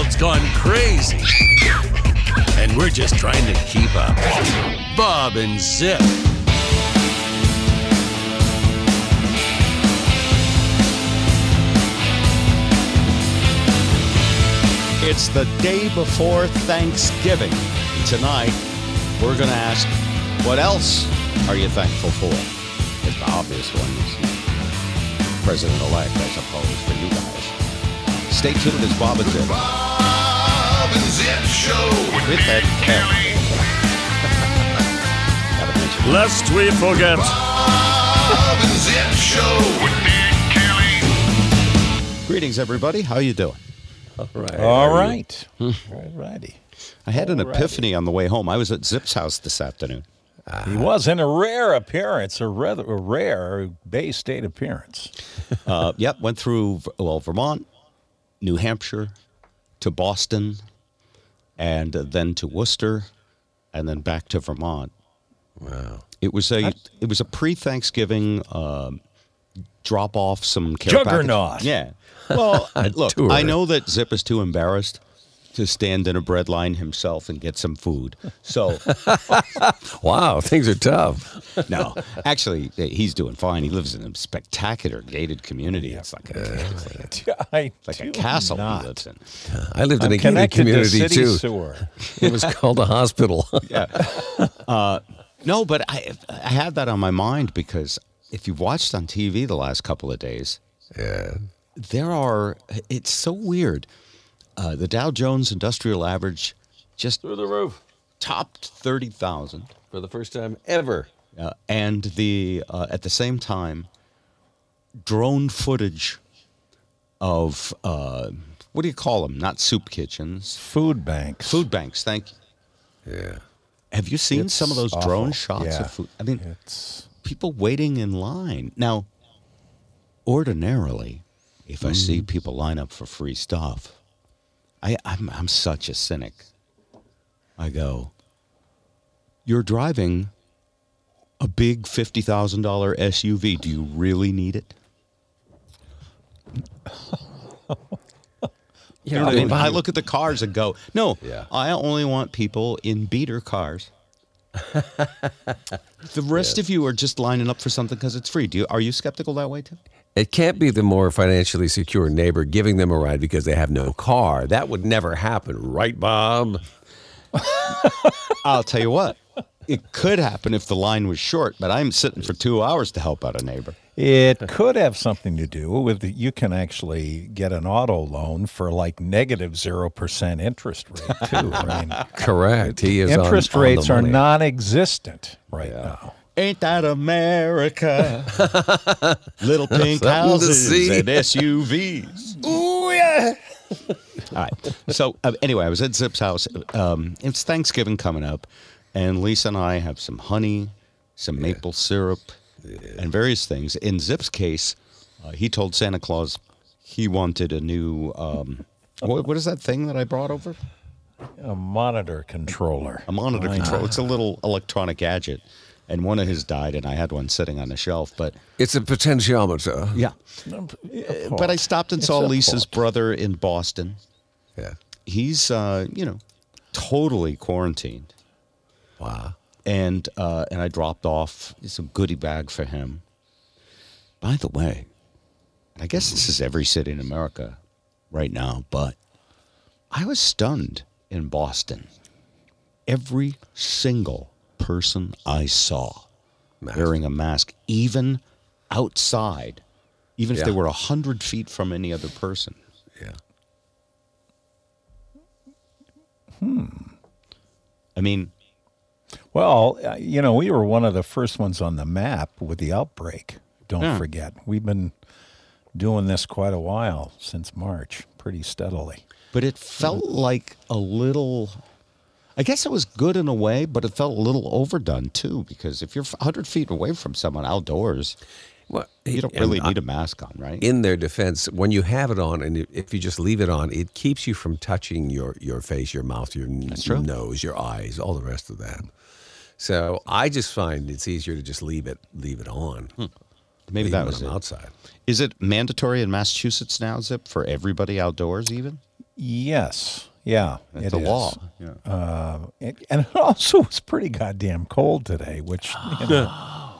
world's gone crazy. And we're just trying to keep up. Bob and Zip. It's the day before Thanksgiving. Tonight, we're going to ask, what else are you thankful for? It's the obvious one President elect, I suppose, for you guys. Stay tuned as Bob and Zip. Bob and Zip Show with With Nick Kelly. Gotta mention. Lest we forget. Bob and Zip Show with Nick Kelly. Greetings, everybody. How you doing? All right. All righty. I had an epiphany on the way home. I was at Zip's house this afternoon. He was in a rare appearance, a rather a rare Bay State appearance. Uh, yep, went through well Vermont, New Hampshire, to Boston, and uh, then to Worcester, and then back to Vermont. Wow. It was a it was a pre Thanksgiving um, drop off some care Juggernaut. package. Yeah. Well, look, tour. I know that Zip is too embarrassed to stand in a bread line himself and get some food. So Wow, things are tough. no, actually, he's doing fine. He lives in a spectacular gated community. It's like a, it's like a, I like a castle not. he lives in. I lived I'm in a gated connected to community city too. sewer. It was called a hospital. yeah. Uh, no, but I I had that on my mind because if you've watched on TV the last couple of days, yeah. there are. It's so weird. Uh, the Dow Jones Industrial Average just Through the roof topped thirty thousand, for the first time ever. uh, and the uh, at the same time, drone footage of uh, what do you call them? Not soup kitchens, Food banks. food banks. Thank you. Yeah. Have you seen It's some of those awful. drone shots Yeah. of food? I mean, It's people waiting in line. Now, ordinarily, if I see people line up for free stuff, I, I'm, I'm such a cynic. I go, You're driving a big $50,000 SUV. Do you really need it? You know what I mean? I look at the cars and go, No, Yeah. I only want people in beater cars. The rest of you are just lining up for something because it's free. Do you, are you skeptical that way too? It can't be the more financially secure neighbor giving them a ride because they have no car. That would never happen, right, Bob? I'll tell you what, it could happen if the line was short, but I'm sitting for two hours to help out a neighbor. It could have something to do with you can actually get an auto loan for like negative zero percent interest rate too. I mean, Correct. He is on- interest on the rates are non-existent right now. Ain't that America? Little pink houses and SUVs. Ooh yeah. All right. So uh, anyway, I was at Zip's house. Um, it's Thanksgiving coming up, and Lisa and I have some honey, some maple syrup, and various things. In Zip's case, uh, he told Santa Claus he wanted a new. Um, what, what is that thing that I brought over? A monitor controller. A monitor control. It's a little electronic gadget, and one of his died, and I had one sitting on the shelf. But It's a potentiometer. yeah, but I stopped and It's saw Lisa's fault. brother in Boston. Yeah. He's uh, you know totally quarantined. Wow. and uh, and I dropped off some goodie bag for him. By the way, I guess this is every city in America right now, but I was stunned in Boston. Every single person I saw Mask. wearing a mask, even outside, even if they were a hundred feet from any other person. Yeah. Hmm. I mean, Well, uh, you know, we were one of the first ones on the map with the outbreak. Don't Yeah. forget. We've been doing this quite a while since March, pretty steadily. but it felt like a little i guess it was good in a way but it felt a little overdone too because if you're 100 feet away from someone outdoors Well, you don't really need a mask on right in their defense, when you have it on, and if you just leave it on, it keeps you from touching your, your face, your mouth, your n- nose, your eyes, all the rest of that. So I just find it's easier to just leave it leave it on. Hmm. maybe even that was I'm it outside. is it mandatory in massachusetts now zip for everybody outdoors even Yes. Yeah. It's it a is. law. Yeah. Uh, it, and it also was pretty goddamn cold today, which you know,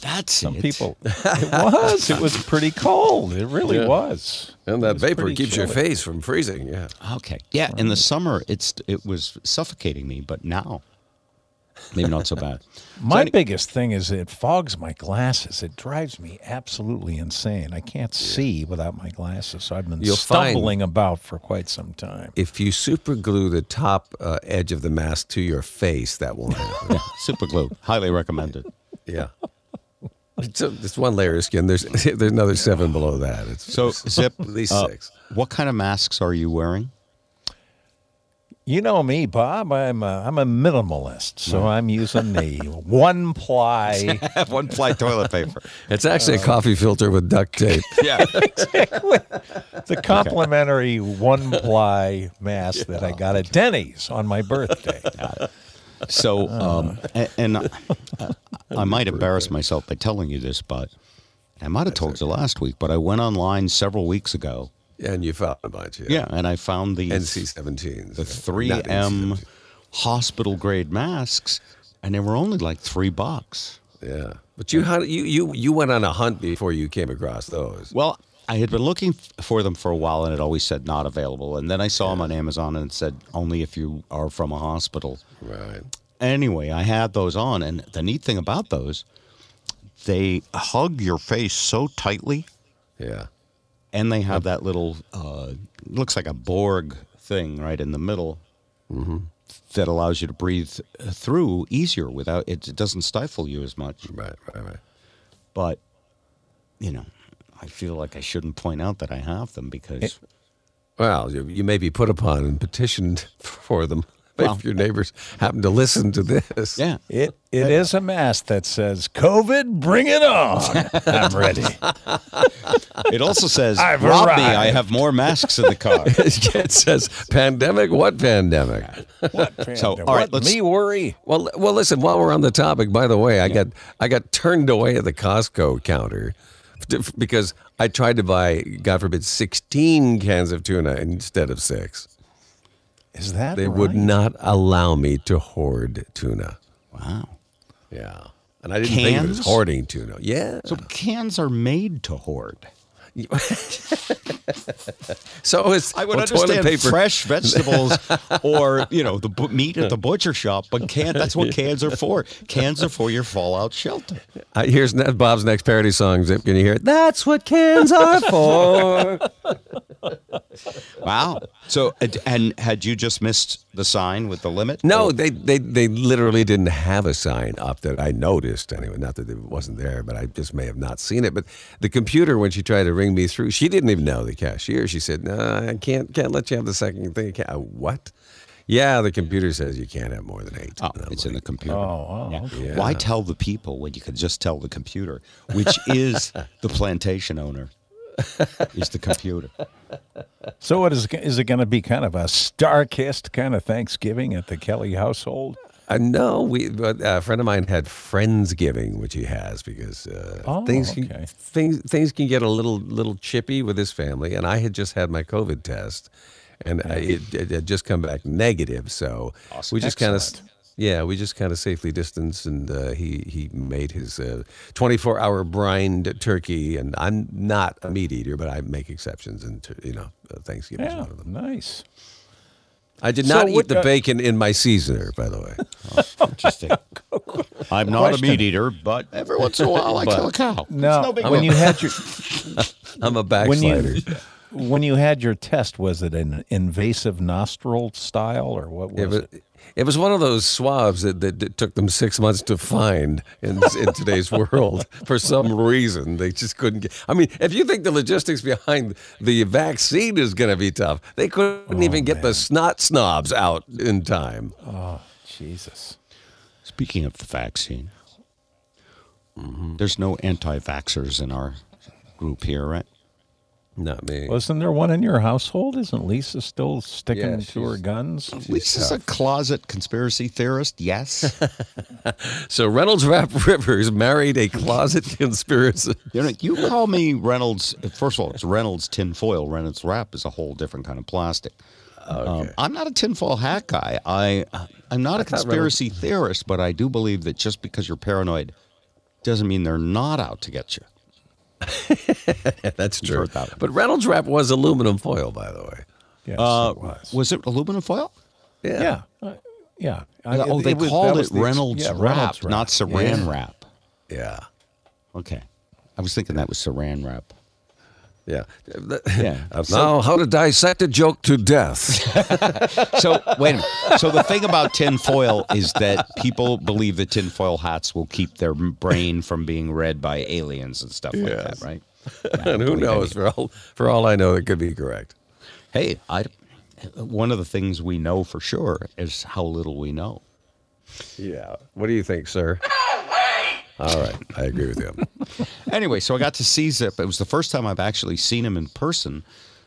That's some it. people. It was. It was pretty cold. It really Yeah. was. And that was vapor pretty keeps your face from freezing. Yeah. Okay. Yeah, in the summer it's it was suffocating me, but now maybe not so bad. My any- biggest thing is it fogs my glasses. It drives me absolutely insane. I can't see without my glasses. So I've been You'll stumbling about for quite some time. If you super glue the top uh, edge of the mask to your face, that won't happen. Super glue, highly recommended. yeah. It's, a, it's one layer of skin. There's there's another seven below that. It's So it's Zip, at least uh, six. what kind of masks are you wearing? You know me, Bob. I'm a, I'm a minimalist, so mm. I'm using the one ply. One ply toilet paper. It's actually a uh, coffee filter with duct tape. Yeah. Exactly. The complimentary one ply mask that I got at Denny's on my birthday. So, uh. um, a- and, I, I might embarrass myself by telling you this, but I might have told you last week, but I went online several weeks ago. And you found a bunch. Yeah, and I found the NC-17s. the 3M hospital grade masks, and they were only like three bucks. Yeah, but you had you you you went on a hunt before you came across those. Well, I had been looking for them for a while, and it always said not available. And then I saw them on Amazon, and it said only if you are from a hospital. Right. Anyway, I had those on, and the neat thing about those, they hug your face so tightly, Yeah. And they have that little uh, looks like a Borg thing right in the middle that allows you to breathe through easier without it, it doesn't stifle you as much. Right. Right. Right. But you know, I feel like I shouldn't point out that I have them because Well, you, you may be put upon and petitioned for them Well- if your neighbors happen to listen to this. yeah. It it is a mask that says COVID, bring it on. I'm ready. It also says, I've "Rob me! I have more masks in the car." it says pandemic. What pandemic? So, What, all right, let's- me worry. Well, well, listen. While we're on the topic, by the way, I got I got turned away at the Costco counter because I tried to buy, God forbid, sixteen cans of tuna instead of six. Is that They right? would not allow me to hoard tuna. Wow. Yeah, and I didn't think it was hoarding tuna. Yeah. So cans are made to hoard. So it's I would well, understand fresh vegetables or you know the bu- meat at the butcher shop, but can that's what cans are for. Cans are for your fallout shelter. Uh, here's Bob's next parody song. Zip, can you hear it? That's what cans are for. Wow. So and- and had you just missed the sign with the limit? No, Or- they, they they literally didn't have a sign up that I noticed anyway. Not that it wasn't there, but I just may have not seen it. But the computer, when she tried to ring me through, she didn't even know the cashier. She said, "No, I can't can't let you have the second thing." Can't, uh, what? Yeah, the computer says you can't have more than eight. Oh, And I'm it's in the computer. Oh, oh, Yeah. okay. Why tell the people when you could just tell the computer, which is the plantation owner, is the computer. So what is is it going to be kind of a StarKist kind of Thanksgiving at the Kelly household? Uh, no, we but a friend of mine had friendsgiving, which he has because uh, Oh, things can, okay. things things can get a little little chippy with his family. And I had just had my COVID test, and I, it, it had just come back negative. So Awesome. we just kind of. Yeah, we just kind of safely distanced, and uh, he he made his uh, 24 hour brined turkey. And I'm not a meat eater, but I make exceptions, and you know uh, Thanksgiving is Yeah, one of them. nice. I did So not what, eat the uh, bacon in my seasoner, by the way. Interesting. I'm not a meat eater, but every once in a while I kill a cow. Now, no big when you had your I'm a backslider. when you when you had your test, was it an invasive nostril style or what was It was, it? It was one of those swabs that, that, it took them six months to find in, in today's world. For some reason, they just couldn't get. I mean, if you think the logistics behind the vaccine is going to be tough, they couldn't oh, even get the snot snobs out in time. Oh, Jesus. Speaking of the vaccine, mm-hmm. there's no anti-vaxxers in our group here, right? Not me. Wasn't there one in your household? Isn't Lisa still sticking Yeah, to her she's- guns? Lisa's a closet conspiracy theorist. Yes. so Reynolds Wrap Rivers married a closet conspiracy. you know, you call me Reynolds. First of all, it's Reynolds tinfoil. Reynolds wrap is a whole different kind of plastic. Um, I'm not a tinfoil hat guy. I I'm not a thought conspiracy theorist, but I do believe that just because you're paranoid doesn't mean they're not out to get you. That's true. that. But Reynolds Wrap was aluminum foil, by the way. Yes, Uh, it was. was it aluminum foil? yeah. Uh, yeah. I- oh, they was- called was it the Reynolds, yeah, wrap, Reynolds not Saran Yeah. wrap. Yeah. Okay, I was thinking that was Saran wrap. Yeah. Yeah. now, how to dissect a joke to death. So wait a minute. So the thing about tinfoil is that people believe that tinfoil hats will keep their brain from being read by aliens and stuff like Yes. that, right? and who knows? For all, for all I know, it could be correct. Hey, I. One of the things we know for sure is how little we know. Yeah. What do you think, sir? All right. I agree with you. Anyway, so I got to see Zip. It was the first time I've actually seen him in person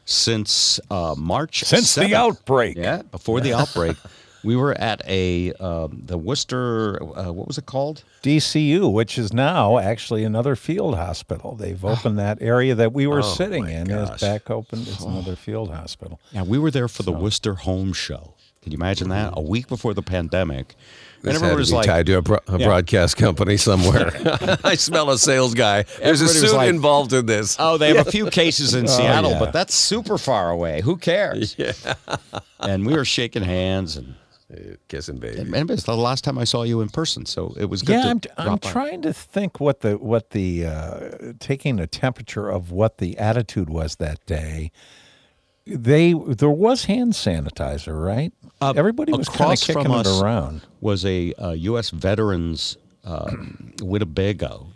since uh, March. Since the outbreak. Yeah, before the outbreak, we were at a um, the Worcester. Uh, what was it called? DCU, which is now actually another field hospital. They've opened that area that we were sitting my in gosh. is back open. It's another field hospital. Yeah, we were there for the Worcester Home Show. Can you imagine that? A week before the pandemic. This and had to was be like, tied to a, bro- a Yeah. broadcast company somewhere. I smell a sales guy. There's a Everybody was suit like, involved in this. Oh, they have a few cases in Seattle, yeah. but that's super far away. Who cares? Yeah. and we were shaking hands, and, Kissing baby. and it's the last time I saw you in person, so it was good. Yeah, to I'm, drop I'm by. trying to think what the what the uh, taking a temperature of what the attitude was that day. They there was hand sanitizer, right? Uh, Everybody was kind of kicking it around. Was a uh, U.S. veterans uh, Winnebago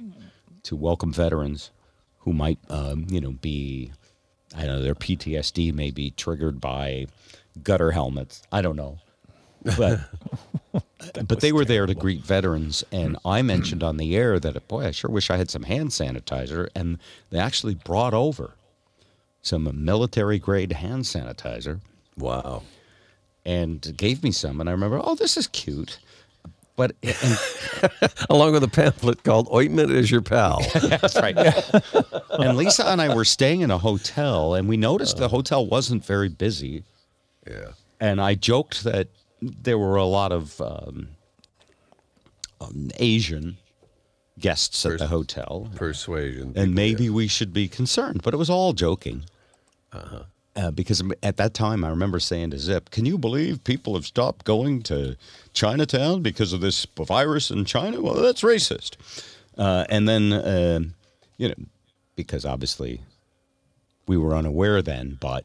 to welcome veterans who might, um, you know, be, I don't know, their PTSD may be triggered by gutter helmets. I don't know, but but they were there to greet veterans, and I mentioned on the air that boy, I sure wish I had some hand sanitizer, and they actually brought over some military grade hand sanitizer Wow. and gave me some, and I remember, oh, this is cute. But and, Along with a pamphlet called Ointment is Your Pal. that's right. and Lisa and I were staying in a hotel, and we noticed the hotel wasn't very busy. yeah. And I joked that there were a lot of um, um, Asian guests at the hotel, Persuasion. and maybe we should be concerned. But it was all joking. Uh, because at that time, I remember saying to Zip, "Can you believe people have stopped going to Chinatown because of this virus in China? Well, that's racist." Uh, and then, uh, you know, because obviously we were unaware then, but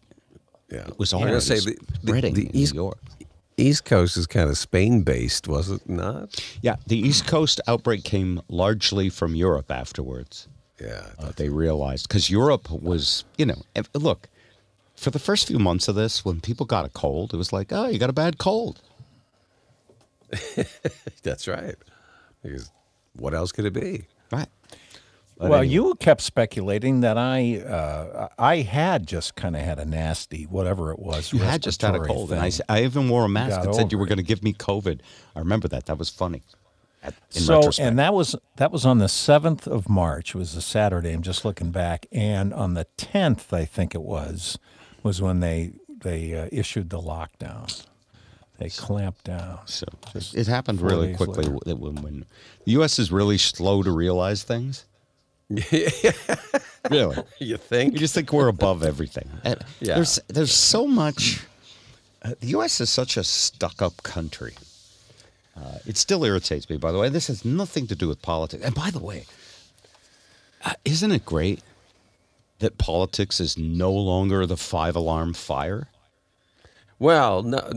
Yeah. it was I already gotta say, the, the, spreading the in East, New York. East Coast is kind of Spain based, was it not? Yeah, the East Coast outbreak came largely from Europe afterwards. Yeah. Uh, they realized because Europe was, you know, if- look, for the first few months of this, when people got a cold, it was like, oh, you got a bad cold. That's right. Because what else could it be? Right. But well, anyway. you kept speculating that I uh, I had just kind of had a nasty whatever it was. You had just had a respiratory cold, and I, thing. s- I even wore a mask got and said you were going to give me COVID. I remember that. That was funny. At, in so retrospect. and that was that was on the seventh of March. It was a Saturday. I'm just looking back, and on the tenth, I think it was, was when they they uh, issued the lockdown. They clamped down. so just it happened really quickly later. that when, when the U.S. is really slow to realize things. really. You think? You just think we're above everything. And Yeah. There's there's so much. Uh, the U.S. is such a stuck-up country. Uh, it still irritates me. By the way, this has nothing to do with politics. And by the way, uh, isn't it great that politics is no longer the five-alarm fire? Well, no,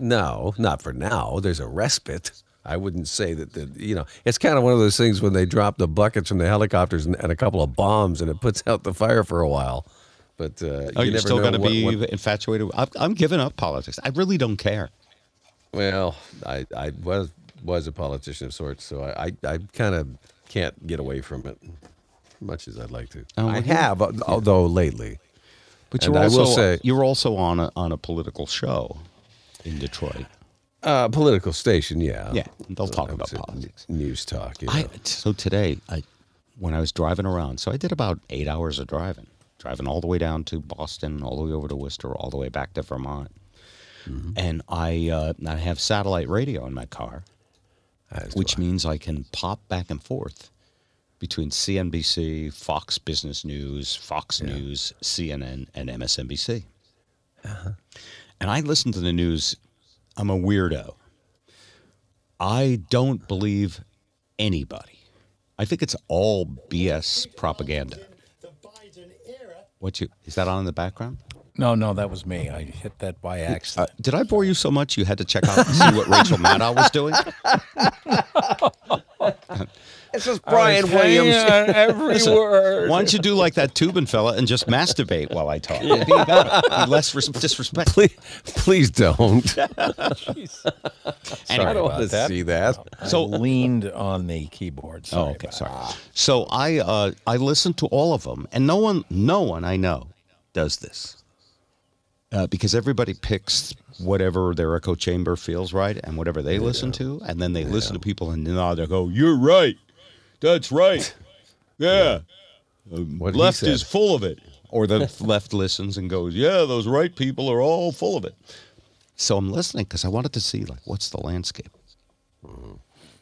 no, not for now. There's a respite. I wouldn't say that the you know it's kind of one of those things when they drop the buckets from the helicopters and, and a couple of bombs and it puts out the fire for a while. But uh, Oh, you are still going to be what- infatuated? I'm, I'm giving up politics. I really don't care. well, I, I was was a politician of sorts, so I I, I kind of can't get away from it much as I'd like to. Oh, I have, uh, although lately. But And you're I also will say- you're also on a on a political show in Detroit. Uh, political station, yeah. Yeah, they'll talk about politics. News talk. Yeah. I so today I when I was driving around, so I did about eight hours of driving, driving all the way down to Boston, all the way over to Worcester, all the way back to Vermont, and I uh, I have satellite radio in my car, As which I. means I can pop back and forth between CNBC, Fox Business News, Fox News, CNN, and MSNBC. And I listen to the news. I'm a weirdo. I don't believe anybody. I think it's all BS propaganda. What you is that on in the background? No, no, that was me. I hit that by Uh, accident. did I bore you so much you had to check out and see what Rachel Maddow was doing? This is Brian Williams. every word. Why don't you do like that Toobin fella and just masturbate while I talk? It'd Be, less res- disrespect. Please, please don't. I Anyway, don't want to that. see that. So- so leaned on the keyboard. Oh, okay, about sorry. So I uh, I listen to all of them, and no one no one I know does this uh, because everybody picks whatever their echo chamber feels right and whatever they listen to, and then they listen to people and nod. They go, "You're right. That's right. Yeah, What he left said. is full of it." Or the left listens and goes, "Yeah, those right people are all full of it." So I'm listening because I wanted to see like what's the landscape. Mm-hmm.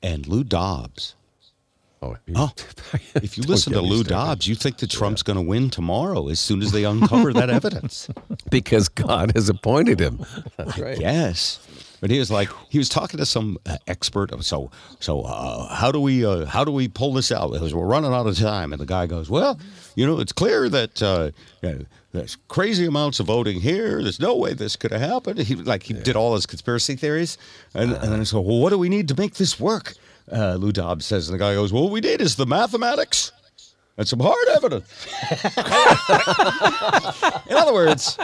And Lou Dobbs. Oh, Oh, if you listen to Lou started. Dobbs, you think that Trump's going to win tomorrow as soon as they uncover that evidence. because God has appointed him. That's right. Yes. But he was like, he was talking to some uh, expert. So, so uh, how do we, uh, how do we pull this out? Because we're running out of time. And the guy goes, well, you know, it's clear that uh, uh, there's crazy amounts of voting here. There's no way this could have happened. He like he did all his conspiracy theories, and, and then I said, well, what do we need to make this work? Uh, Lou Dobbs says, and the guy goes, well, what we need is the mathematics. And some hard evidence. In other words,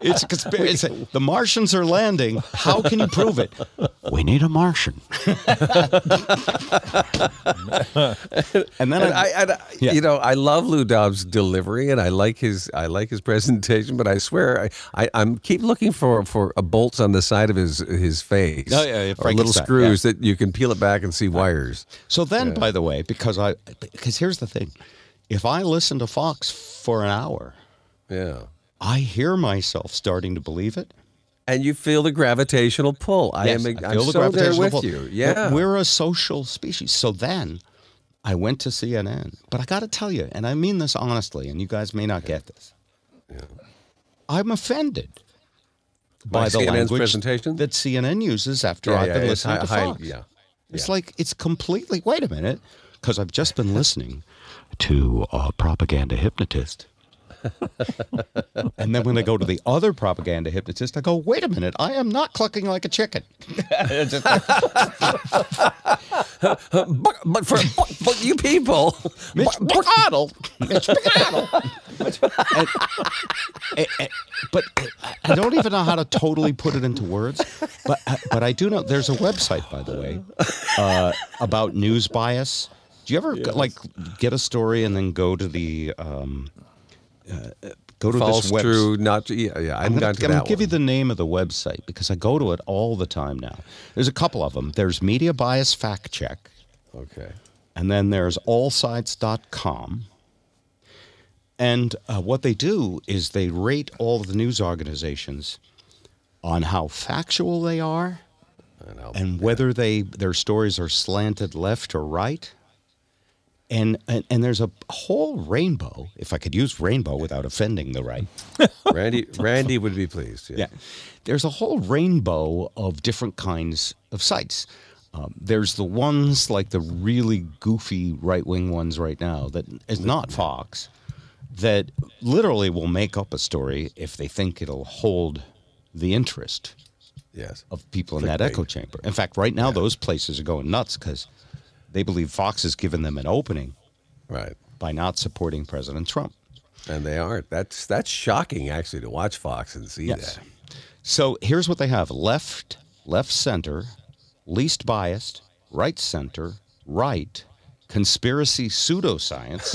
it's a conspiracy. The Martians are landing. How can you prove it? We need a Martian. and then And I, I, I Yeah. you know, I love Lou Dobbs' delivery, and I like his, I like his presentation. But I swear, I, I, I'm keep looking for for a bolts on the side of his his face, Oh, yeah, yeah, or little Frankenstein, screws that you can peel it back and see wires. so then, by the way, because I, because here's the thing, if I listen to Fox for an hour, Yeah, I hear myself starting to believe it. and you feel the gravitational pull. I Yes, am. I I'm the so there with pull. you. Yeah, We're a social species. So then I went to CNN. But I got to tell you, and I mean this honestly, and you guys may not get this. Yeah. I'm offended By the CNN's language presentation? that CNN uses after Yeah, I've yeah, been listening to high- high- Fox. yeah, It's like it's completely. Wait a minute, because I've just been listening to a propaganda hypnotist. and then when I go to the other propaganda hypnotist, I go, wait a minute, I am not clucking like a chicken. but, but for but, but you people, Mitch McConnell. Mitch McConnell. But I don't even know how to totally put it into words. But but I do know there's a website, by the way, uh, about news bias. Do you ever like get a story and then go to the um, uh, go to false, this website? true, not yeah. yeah I'm haven't gonna, gone to I'm gonna give you the name of the website because I go to it all the time now. There's a couple of them. There's Media Bias Fact Check. Okay. And then there's allsides.com. And uh, what they do is they rate all of the news organizations on how factual they are And and whether they their stories are slanted left or right. And, and and there's a whole rainbow, if I could use rainbow without offending the right. Randy, Randy would be pleased. Yeah. Yeah. There's a whole rainbow of different kinds of sites. Um, there's the ones like the really goofy right wing ones right now that is not Fox, that literally will make up a story if they think it'll hold the interest Yes. of people in that echo chamber. In fact, right now, those places are going nuts because they believe Fox has given them an opening Right. by not supporting President Trump. And they aren't. That's that's shocking actually to watch Fox and see Yes. that. So here's what they have left, left center, least biased, right center, right, conspiracy pseudoscience,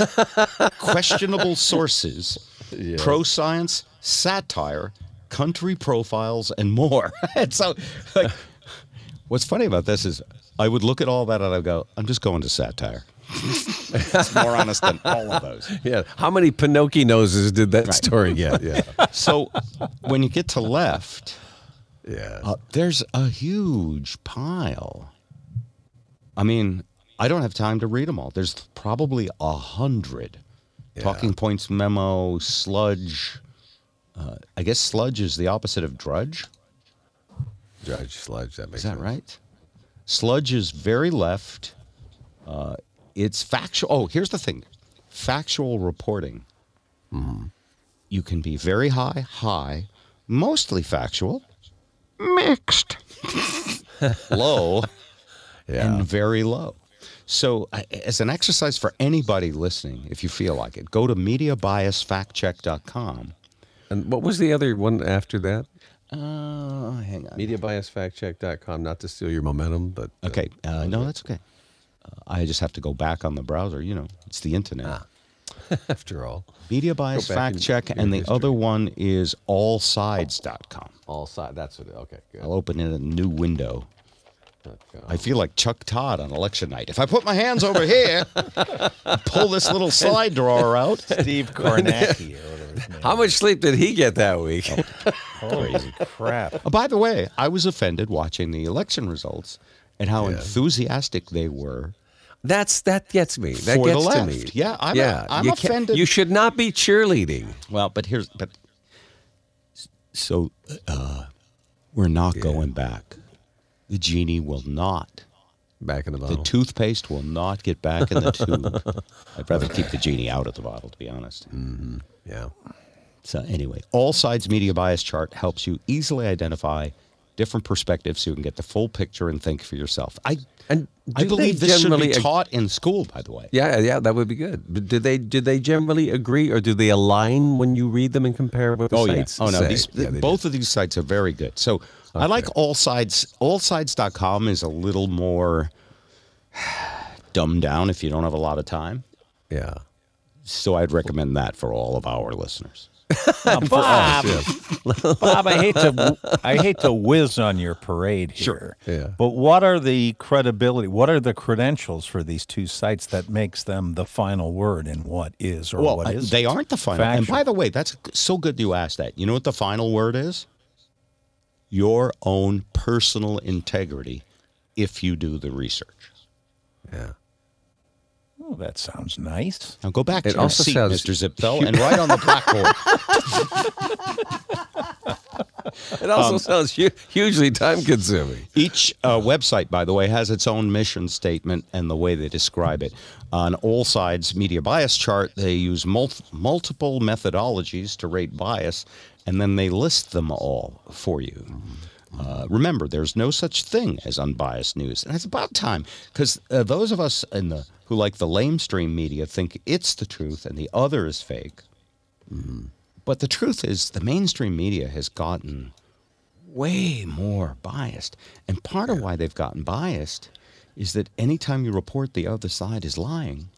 questionable sources, pro science, satire, country profiles, and more. and so, like, what's funny about this is I would look at all that and I'd go, I'm just going to satire. it's more honest than all of those. Yeah. How many Pinocchio noses did that story get? Yeah. So when you get to left, Yeah. uh, there's a huge pile. I mean, I don't have time to read them all. There's probably a hundred. Talking points memo, sludge. Uh, I guess sludge is the opposite of drudge. Drudge, Sludge. That makes Is that sense. right? Sludge is very left. Uh, it's factual. Oh, here's the thing factual reporting. You can be very high, high, mostly factual, mixed, low, Yeah. and very low. So, as an exercise for anybody listening, if you feel like it, go to MediaBiasFactCheck.com. And what was the other one after that? Uh, hang on. MediaBiasFactCheck.com. Not to steal your momentum, but uh, Okay. Uh, no, that's okay. Uh, I just have to go back on the browser. You know, it's the internet. after all, Media bias fact in check, and the history. other one is allsides.com. all side. That's what. Okay, good. I'll open it in a new window. I feel like Chuck Todd on election night. If I put my hands over here, pull this little slide drawer out. Steve Kornacki How much sleep did he get that week? Holy crap. Oh, by the way, I was offended watching the election results and how enthusiastic they were. That's that gets me. That For gets to me. Yeah, I'm- yeah. I'm you offended. You should not be cheerleading. Well, but here's but so uh, we're not going back. The genie will not. Back in the The toothpaste will not get back in the tube. I'd rather keep the genie out of the bottle, to be honest. Mm-hmm. yeah. So anyway, all sides media bias chart helps you easily identify different perspectives so you can get the full picture and think for yourself. I And I do believe this should be taught in school. By the way, Yeah, yeah, that would be good. But did they do they generally agree, or do they align when you read them and compare what the oh yeah, sites oh no, say? these, Yeah, they do. both of these sites are very good. So I like all sides. Allsides.com is a little more dumbed down if you don't have a lot of time. Yeah. So I'd recommend that for all of our listeners. Now, Bob, Bob, I hate to I hate to whiz on your parade here. Sure. Yeah. But what are the credibility? What are the credentials for these two sites that makes them the final word in what is or Well, what I- is? they aren't the final. And by the way, that's so good you asked that. You know what the final word is? Your own personal integrity if you do the research. Yeah. Oh, that sounds nice. Now go back It to your seat, sounds Mr. Zipfel, and write on the blackboard. It also sounds hu- hugely time consuming. Each uh, website, by the way, has its own mission statement and the way they describe it. On all sides media bias chart, they use mul- multiple methodologies to rate bias, and then they list them all for you. Uh, remember, there's no such thing as unbiased news, and it's about time because uh, those of us in the who like the lamestream media think it's the truth and the other is fake. But the truth is, the mainstream media has gotten way more biased. And part of why they've gotten biased is that anytime you report the other side is lying,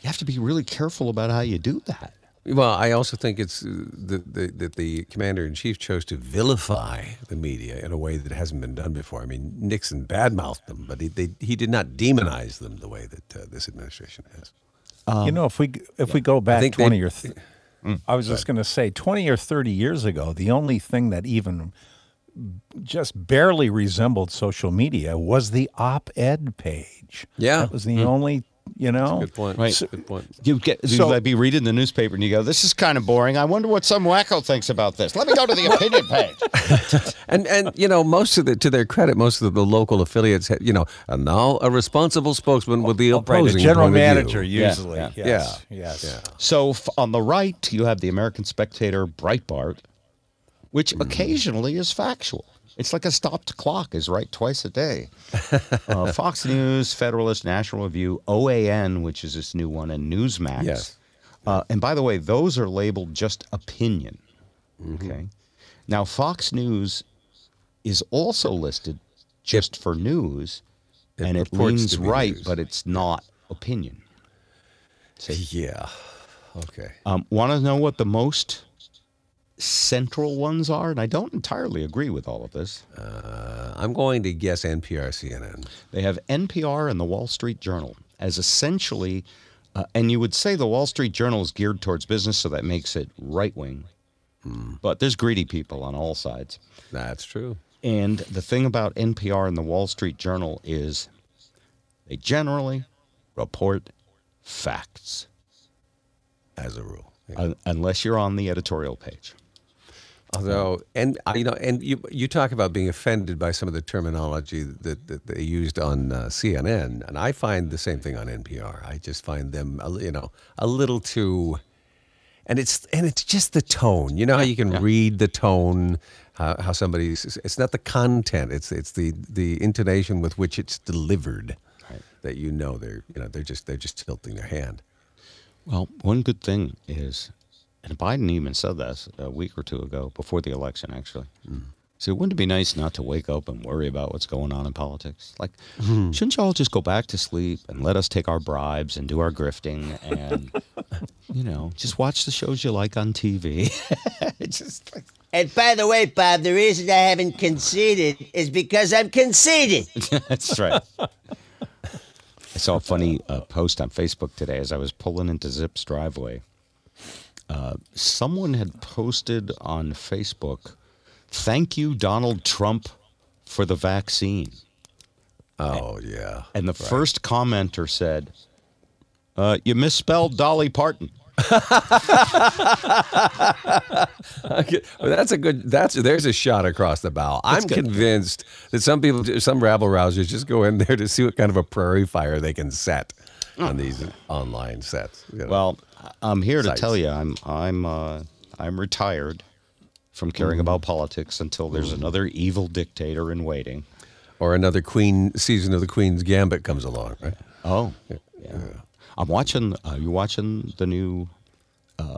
you have to be really careful about how you do that. Well, I also think it's uh, that the, that the commander in chief chose to vilify the media in a way that hasn't been done before. I mean, Nixon badmouthed them, but he they, he did not demonize them the way that uh, this administration has. you know, if we if we go back think they- twenty or, th- I was just going to say twenty or thirty years ago, the only thing that even just barely resembled social media was the op-ed page. Yeah. that was the only. You know, Good point. Right. Good point. You get you So- might be reading the newspaper and you go, "This is kind of boring. I wonder what some wacko thinks about this." Let me go to the opinion page. And and you know, most of the to their credit, most of the local affiliates, ha- you know, are now a responsible spokesman with the right, opposing the general point of view. manager usually. yeah. Yes, yes. So f- on the right, you have the American Spectator Breitbart, which mm-hmm. occasionally is factual. It's like a stopped clock is right twice a day. uh, Fox News, Federalist, National Review, OAN, which is this new one, and Newsmax. Yes. Uh, and by the way, those are labeled just opinion. Okay. Now, Fox News is also listed just for news, It and it leans right, news. but it's not opinion. Yeah. Okay. Um, Want to know what the most central ones are, and I don't entirely agree with all of this. Uh, I'm going to guess NPR, CNN. They have NPR and the Wall Street Journal as essentially, uh, and you would say the Wall Street Journal is geared towards business, so that makes it right wing. But there's greedy people on all sides. That's true. And the thing about NPR and the Wall Street Journal is they generally report facts, As a rule. Yeah. un- unless you're on the editorial page. Although, and uh, you know, and you you talk about being offended by some of the terminology that, that they used on uh, CNN, and I find the same thing on NPR. I just find them, you know, a little too, and it's and it's just the tone. You know how you can read the tone, how, how somebody's. It's not the content. It's it's the the intonation with which it's delivered that you know they're you know they're just they're just tilting their hand. Well, one good thing is, and Biden even said this a week or two ago before the election, actually. So wouldn't it be nice not to wake up and worry about what's going on in politics? Like, shouldn't you all just go back to sleep and let us take our bribes and do our grifting and, you know, just watch the shows you like on TV? just like, And by the way, Bob, the reason I haven't conceded is because I'm conceited. That's right. I saw a funny uh, post on Facebook today as I was pulling into Zip's driveway. Uh, someone had posted on Facebook, "Thank you, Donald Trump, for the vaccine." Oh yeah. And the first commenter said, uh, "You misspelled Dolly Parton." Okay, well, that's a good. That's there's a shot across the bow. I'm convinced that some people, some rabble rousers, just go in there to see what kind of a prairie fire they can set on these online sets. you know. Well, I'm here to tell you, I'm I'm uh, I'm retired from caring about politics until there's another evil dictator in waiting. or another Queen season of the Queen's Gambit comes along, right? Oh, yeah. I'm watching. Uh, you watching the new, uh,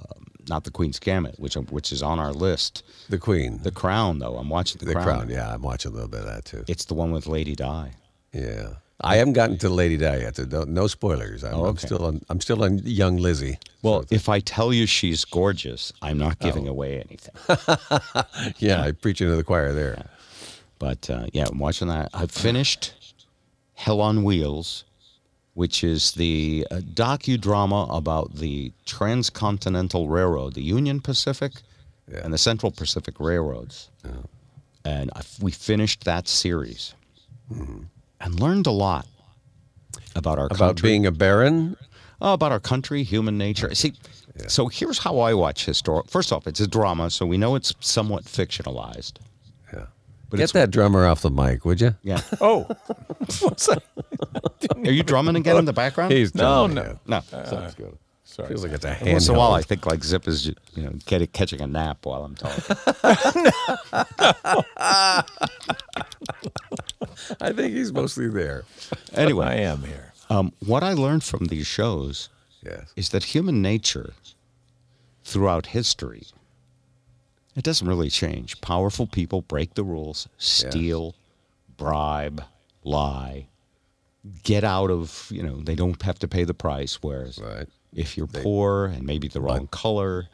not the Queen's Gambit, which which is on our list. The Queen, The Crown, though. I'm watching the, the Crown. Crown. Yeah, I'm watching a little bit of that too. It's the one with Lady Di. Yeah, I haven't gotten to Lady Di yet. So don't, no spoilers. I'm, Oh, I'm still on. I'm still on young Lizzie. Well, if I tell you she's gorgeous, I'm not giving Oh. away anything. yeah, I preach into the choir there. But uh, yeah, I'm watching that. I've finished Hell on Wheels, which is the uh, docudrama about the Transcontinental Railroad, the Union Pacific, Yeah. and the Central Pacific Railroads. And I, we finished that series and learned a lot about our About country, being a baron. Oh, about our country, human nature. See, so here's how I watch historic. First off, it's a drama, so we know it's somewhat fictionalized. Yeah. But Get that drummer off the mic, would you? Yeah. Oh, Are you drumming again in the background? He's No, drumming no. again. no. Uh, Sounds good. sorry. Feels like it's a Once in a while, I think like Zip is, you know, get, catching a nap while I'm talking. I think he's mostly there. Anyway, I am here. um, what I learned from these shows Yes. is that human nature throughout history it doesn't really change. Powerful people break the rules, steal, bribe, lie, get out of, you know, they don't have to pay the price. Whereas Right. if you're poor and maybe the wrong color,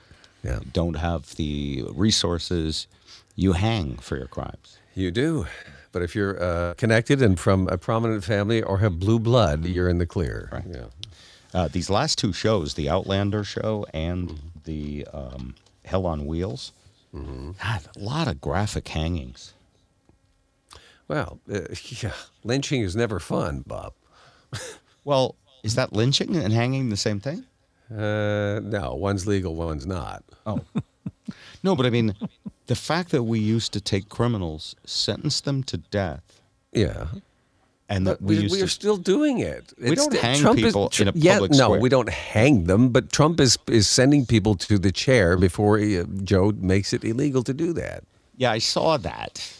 Yeah. don't have the resources, you hang for your crimes. You do. But if you're uh, connected and from a prominent family or have blue blood, you're in the clear. Right. Yeah. Uh, these last two shows, the Outlander show and the um, Hell on Wheels, God, a lot of graphic hangings. Well, uh, yeah, lynching is never fun, Bob. Well, is that lynching and hanging the same thing? Uh, no, one's legal, one's not. Oh. no, but I mean, the fact that we used to take criminals, sentence them to death, Yeah. and that But we we, we are to. still doing it. We don't sti- hang Trump is- people in a yeah, public no, square. we don't hang them. But Trump is is sending people to the chair before he, uh, Joe makes it illegal to do that. yeah, I saw that.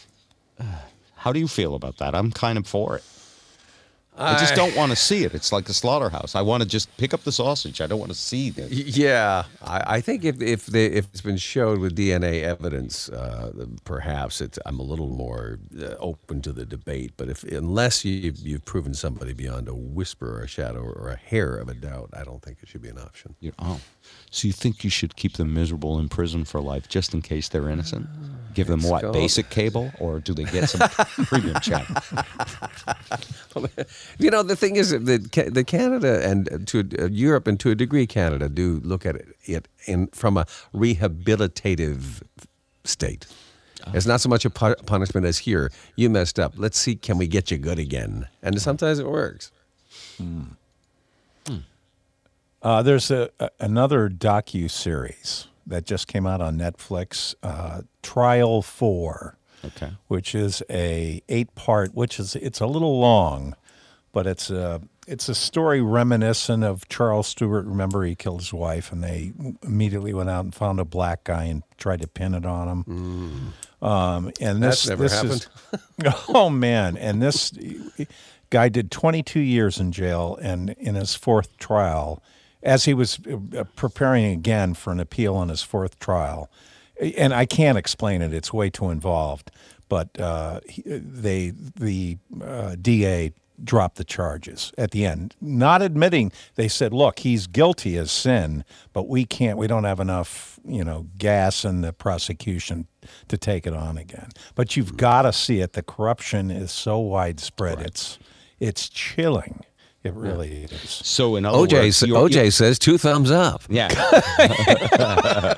How do you feel about that? I'm kind of for it. I just don't want to see it. It's like the slaughterhouse. I want to just pick up the sausage. I don't want to see the. Yeah, I, I think if if they, if it's been showed with DNA evidence, uh, perhaps it's, I'm a little more uh, open to the debate. But if unless you, you've proven somebody beyond a whisper or a shadow or a hair of a doubt, I don't think it should be an option. You oh, so you think you should keep them miserable in prison for life just in case they're innocent? Give them It's what called- basic cable, or do they get some premium channel? You know, the thing is that the Canada and to uh, Europe and to a degree Canada do look at it, it in from a rehabilitative state. It's not so much a punishment as here. You messed up. Let's see, can we get you good again? And sometimes it works. Uh, there's a, a another docu series that just came out on Netflix, uh, Trial Four, Okay. which is a eight part. Which is it's a little long, but it's a it's a story reminiscent of Charles Stuart. Remember, he killed his wife, and they immediately went out and found a black guy and tried to pin it on him. Um, and this this is oh man, and this guy did 22 years in jail, and in his fourth trial, as he was uh, preparing again for an appeal on his fourth trial, and I can't explain it; it's way too involved. But uh, they, the uh, DA dropped the charges at the end, not admitting. They said, "Look, he's guilty as sin, but we can't. We don't have enough, you know, gas in the prosecution to take it on again." But you've got to see it. The corruption is so widespread; it's it's chilling. It really is. So in other OJ, words, you're- OJ you're- says two thumbs up. yeah.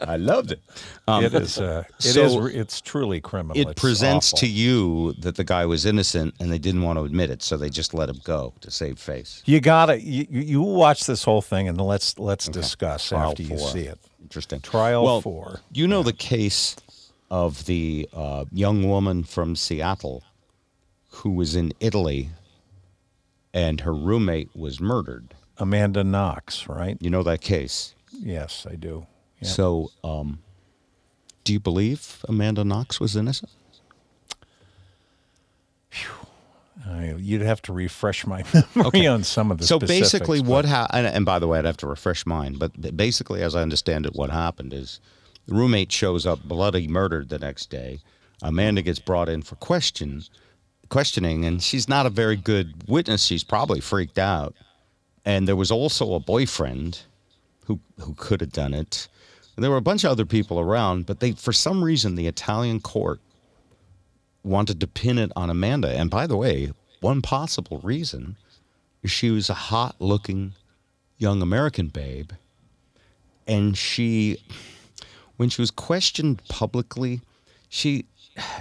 I loved it. Um, it is. Uh, it so is. It's truly criminal. It It's presents awful. to you that the guy was innocent, and they didn't want to admit it, so they just let him go to save face. You gotta. You, you you watch this whole thing, and let's let's discuss Trial after you see it. Interesting. Trial well, four. You know the case of the uh, young woman from Seattle who was in Italy, and her roommate was murdered. Amanda Knox, right? You know that case. Yes, I do. Yeah. So, um, do you believe Amanda Knox was innocent? I, you'd have to refresh my memory okay. on some of the. so basically but- what happened and by the way i'd have to refresh mine but basically as i understand it what happened is the roommate shows up bloody murdered the next day amanda gets brought in for question questioning and she's not a very good witness. She's probably freaked out. And there was also a boyfriend who who could have done it. And there were a bunch of other people around but they for some reason the italian court wanted to pin it on amanda. And by the way one possible reason is she was a hot looking young American babe. And she, when she was questioned publicly, she,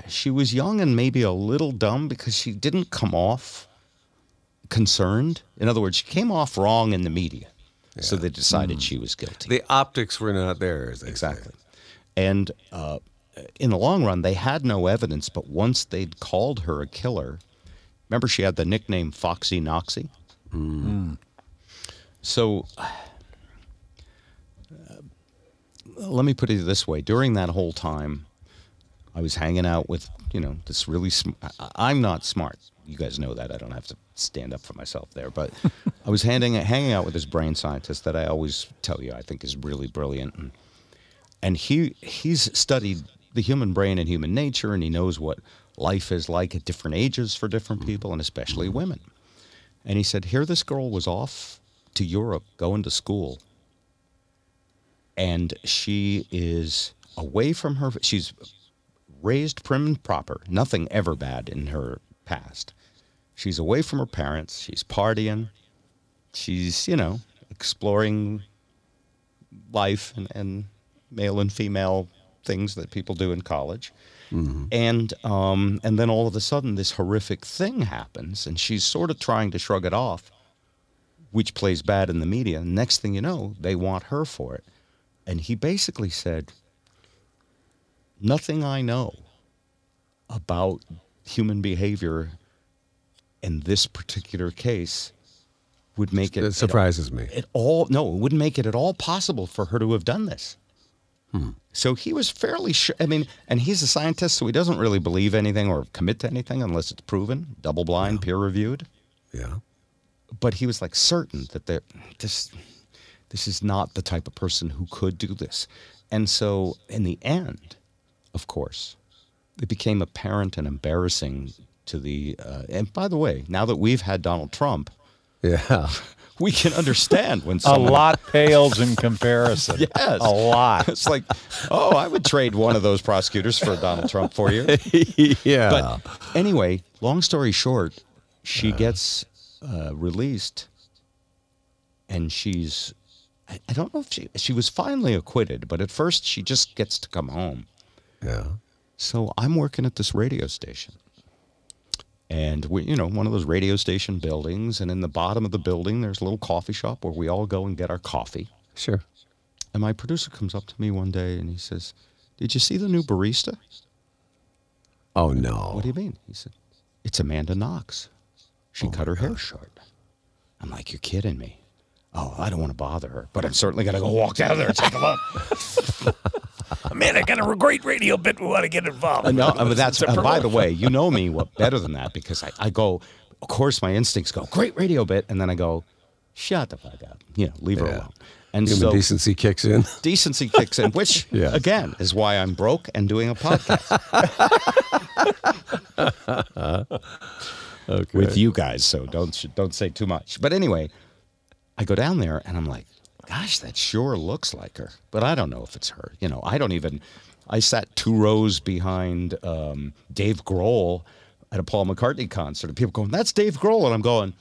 she was young and maybe a little dumb because she didn't come off concerned. In other words, she came off wrong in the media. So they decided she was guilty. The optics were not there. they say. Exactly. And uh, in the long run, they had no evidence, but once they'd called her a killer, remember she had the nickname Foxy Knoxy? So uh, let me put it this way during that whole time, I was hanging out with, you know, this really, sm- I- I'm not smart. You guys know that. I don't have to stand up for myself there. But I was handing, hanging out with this brain scientist that I always tell you I think is really brilliant. And, and he he's studied the human brain and human nature, and he knows what life is like at different ages for different mm. people, and especially mm. women. And he said, Here, this girl was off to Europe going to school, and she is away from her. She's raised prim and proper, nothing ever bad in her past. She's away from her parents. She's partying. She's, you know, exploring life and, and male and female things that people do in college. And um, and then all of a sudden, this horrific thing happens, and she's sort of trying to shrug it off, which plays bad in the media. Next thing you know, they want her for it. And he basically said, Nothing I know about human behavior in this particular case would make it It surprises me. at all no it wouldn't make it at all possible for her to have done this Hmm. so he was fairly sure i mean and he's a scientist so he doesn't really believe anything or commit to anything unless it's proven double blind peer reviewed Yeah. but he was like certain that there this this is not the type of person who could do this and so in the end of course it became apparent and embarrassing to the uh, and by the way now that we've had donald trump Yeah. we can understand when A lot pales in comparison. Yes. A lot. it's like oh i would trade one of those prosecutors for donald trump for you yeah. But anyway, long story short, she gets uh, released, and she's. I, I don't know if she she was finally acquitted, but at first she just gets to come home. Yeah. So I'm working at this radio station, and we, you know, one of those radio station buildings, and in the bottom of the building, there's a little coffee shop where we all go and get our coffee. Sure. And my producer comes up to me one day and he says, "Did you see the new barista?" Oh no. What do you mean? He said, It's Amanda Knox. She oh, cut her hair short. I'm like, You're kidding me. Oh, I don't want to bother her, but I'm certainly going to go walk down there and take a look. Man, I got a great radio bit. We want to get involved. Uh, no, but that's, uh, by the way, you know me what better than that because I, I go, of course, my instincts go, Great radio bit. And then I go, Shut the fuck up. You know, leave her Yeah. alone. And Human so decency kicks in. decency kicks in, which, Yes. again, is why I'm broke and doing a podcast. Okay. with you guys, so don't don't say too much. But anyway, I go down there and I'm like, gosh, that sure looks like her, but I don't know if it's her. You know, I don't even. I sat two rows behind um, Dave Grohl at a Paul McCartney concert, and people going, "That's Dave Grohl," and I'm going,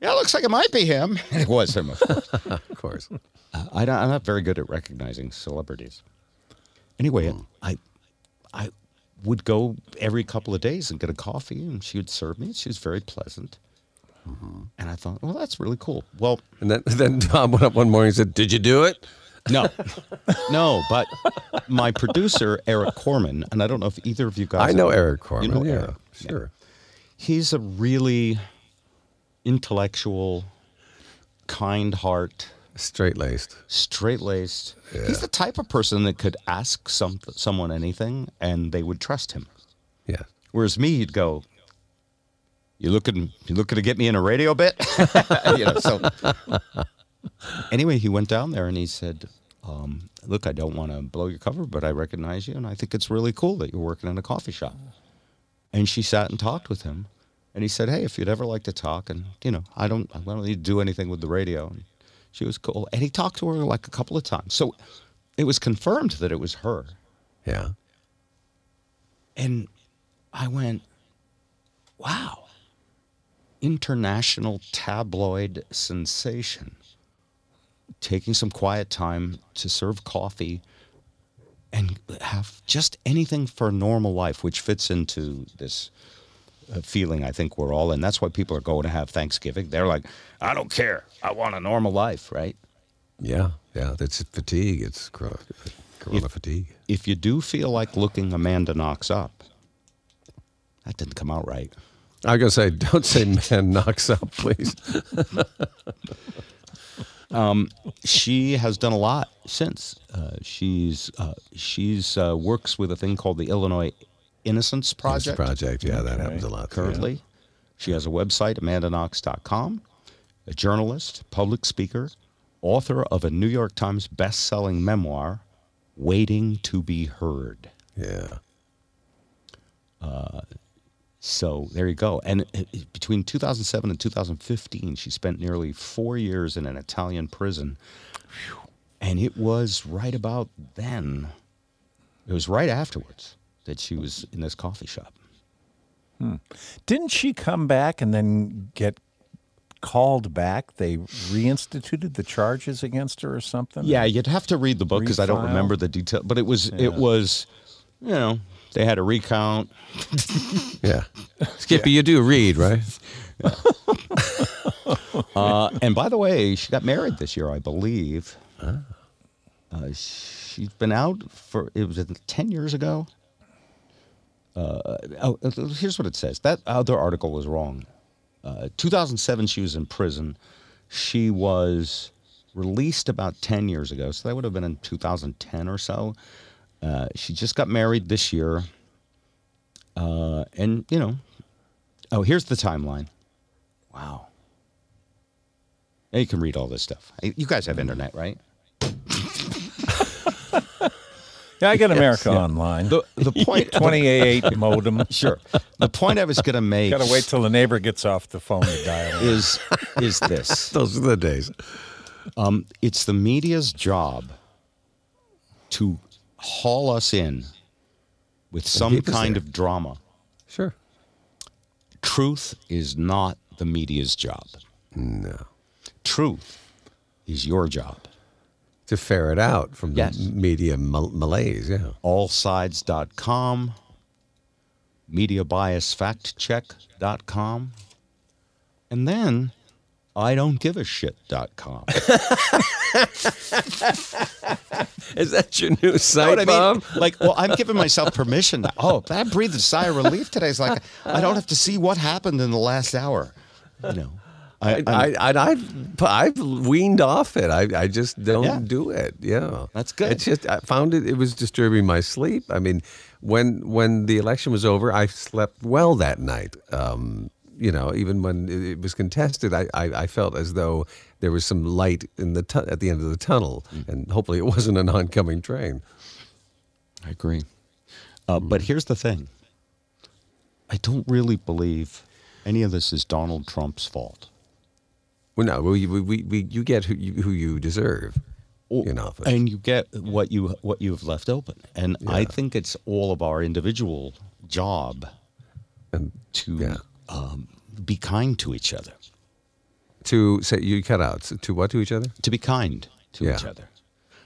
"Yeah, it looks like it might be him." And it was him. Of course. of course. I don't, I'm not very good at recognizing celebrities. Anyway, I I would go every couple of days and get a coffee, and she would serve me. She was very pleasant, and I thought, well, that's really cool. Well, And then then Tom went up one morning and said, "Did you do it?" no, no, but my producer Eric Corman, and I don't know if either of you guys. I know Eric Corman. You know yeah, Eric. sure. He's a really intellectual, kind heart. Straight laced. straight laced. He's the type of person that could ask some someone anything and they would trust him. Yeah. Whereas me, he'd go, "You looking? You looking to get me in a radio bit?" you know. So anyway, he went down there and he said, um, "Look, I don't want to blow your cover, but I recognize you, and I think it's really cool that you're working in a coffee shop." And she sat and talked with him, and he said, "Hey, if you'd ever like to talk, and you know, I don't, I don't need to do anything with the radio." And she was cool, and he talked to her like a couple of times, so it was confirmed that it was her. Yeah. And I went, wow, international tabloid sensation. Taking some quiet time to serve coffee and have just anything for normal life, which fits into this uh, feeling I think we're all in. That's why people are going to have Thanksgiving. They're like, I don't care. I want a normal life, right? Yeah. Yeah. That's fatigue. It's corona, corona fatigue. If you do feel like looking Amanda Knox up, that didn't come out right. I was gonna say, don't say man knocks out, please. she has done a lot since. Uh, she's uh, she's uh, works with a thing called the Illinois Innocence Project Project. Yeah, that happens a lot. currently. She has a website, amandaknox.com, a journalist, public speaker, author of a New York Times best-selling memoir, Waiting to be Heard. Yeah. So there you go. And uh, uh, between 2007 and 2015, she spent nearly four years in an Italian prison. And it was right about then, it was right afterwards that she was in this coffee shop. Didn't she come back and then get called back? They reinstituted the charges against her or something? Yeah, you'd have to read the book because I don't remember the detail. But it was, it was, you know, they had a recount. Yeah. Skippy, you do read, right? Uh, and by the way, she got married this year, I believe. Uh, she's been out for it was uh, ten years ago. Uh, oh, uh, here's what it says. That other article was wrong. Uh, 2007, she was in prison. She was released about 10 years ago, so that would have been in 2010 or so. Uh, she just got married this year, uh, and you know, oh, here's the timeline. Wow. And you can read all this stuff. You guys have internet, right? Yeah, I get America Online. The the point 28 modem. sure. The point I was going to make Got to wait till the neighbor gets off the phone to dial. is is this. Those are the days. Um, it's the media's job to haul us in with some kind there. of drama. Sure. Truth is not the media's job. No. Truth is your job. To ferret out from Yes. the media mal- malaise, yeah. Allsides.com, mediabiasfactcheck.com, and then I don't give a shit.com. Is that your new know site, what I mean? Bob? Like, well, I'm giving myself permission. To, oh, I breathed a sigh of relief today. It's like I don't have to see what happened in the last hour. You know, I, I, I, I've, I've weaned off it. I, I just don't Yeah. do it. Yeah, That's good. It's just I found it. It was disturbing my sleep. I mean, when when the election was over, I slept well that night. Um, you know, even when it was contested, I, I, I felt as though there was some light in the tu- at the end of the tunnel, Mm. and hopefully it wasn't an oncoming train. I agree. Uh, but here's the thing I don't really believe any of this is Donald Trump's fault. Well, no, we, we, we, we you get who you, who you deserve in office. And you get what you what you've left open. And I think it's all of our individual job And to Yeah. Um, be kind to each other. to say you cut out to what to each other? To be kind to Yeah. each other.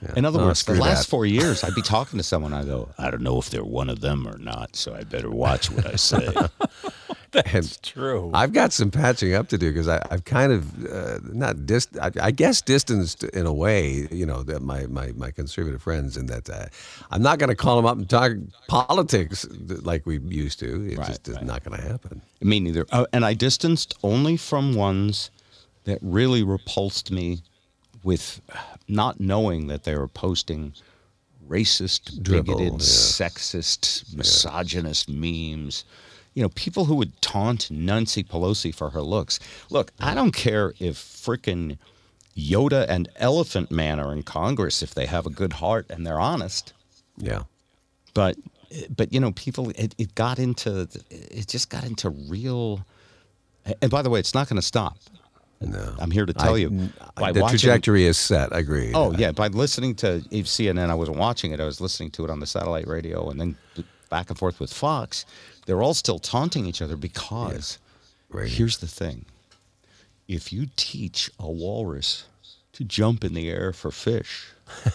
Yeah. In other Oh, words, the last that. four years, I'd be talking to someone. I go, I don't know if they're one of them or not, so I better watch what I say. And True. I've got some patching up to do because I've kind of uh, not dis- I, I guess distanced in a way, you know, that my, my, my conservative friends, in that uh, I'm not going to call them up and talk politics like we used to. It Right, just is right. not going to happen. Me neither. Uh, and I distanced only from ones that really repulsed me with not knowing that they were posting racist, Dribble, bigoted, yeah. sexist, misogynist memes. You know, people who would taunt Nancy Pelosi for her looks. Look, I don't care if frickin' Yoda and Elephant Man are in Congress if they have a good heart and they're honest Yeah. but but you know people it, it got into it just got into real and by the way it's not going to stop No. i'm here to tell I- you by the watching- trajectory is set. I agree. oh yeah by listening to cnn i wasn't watching it i was listening to it on the satellite radio and then back and forth with fox they're all still taunting each other because Right. here's the thing if you teach a walrus to jump in the air for fish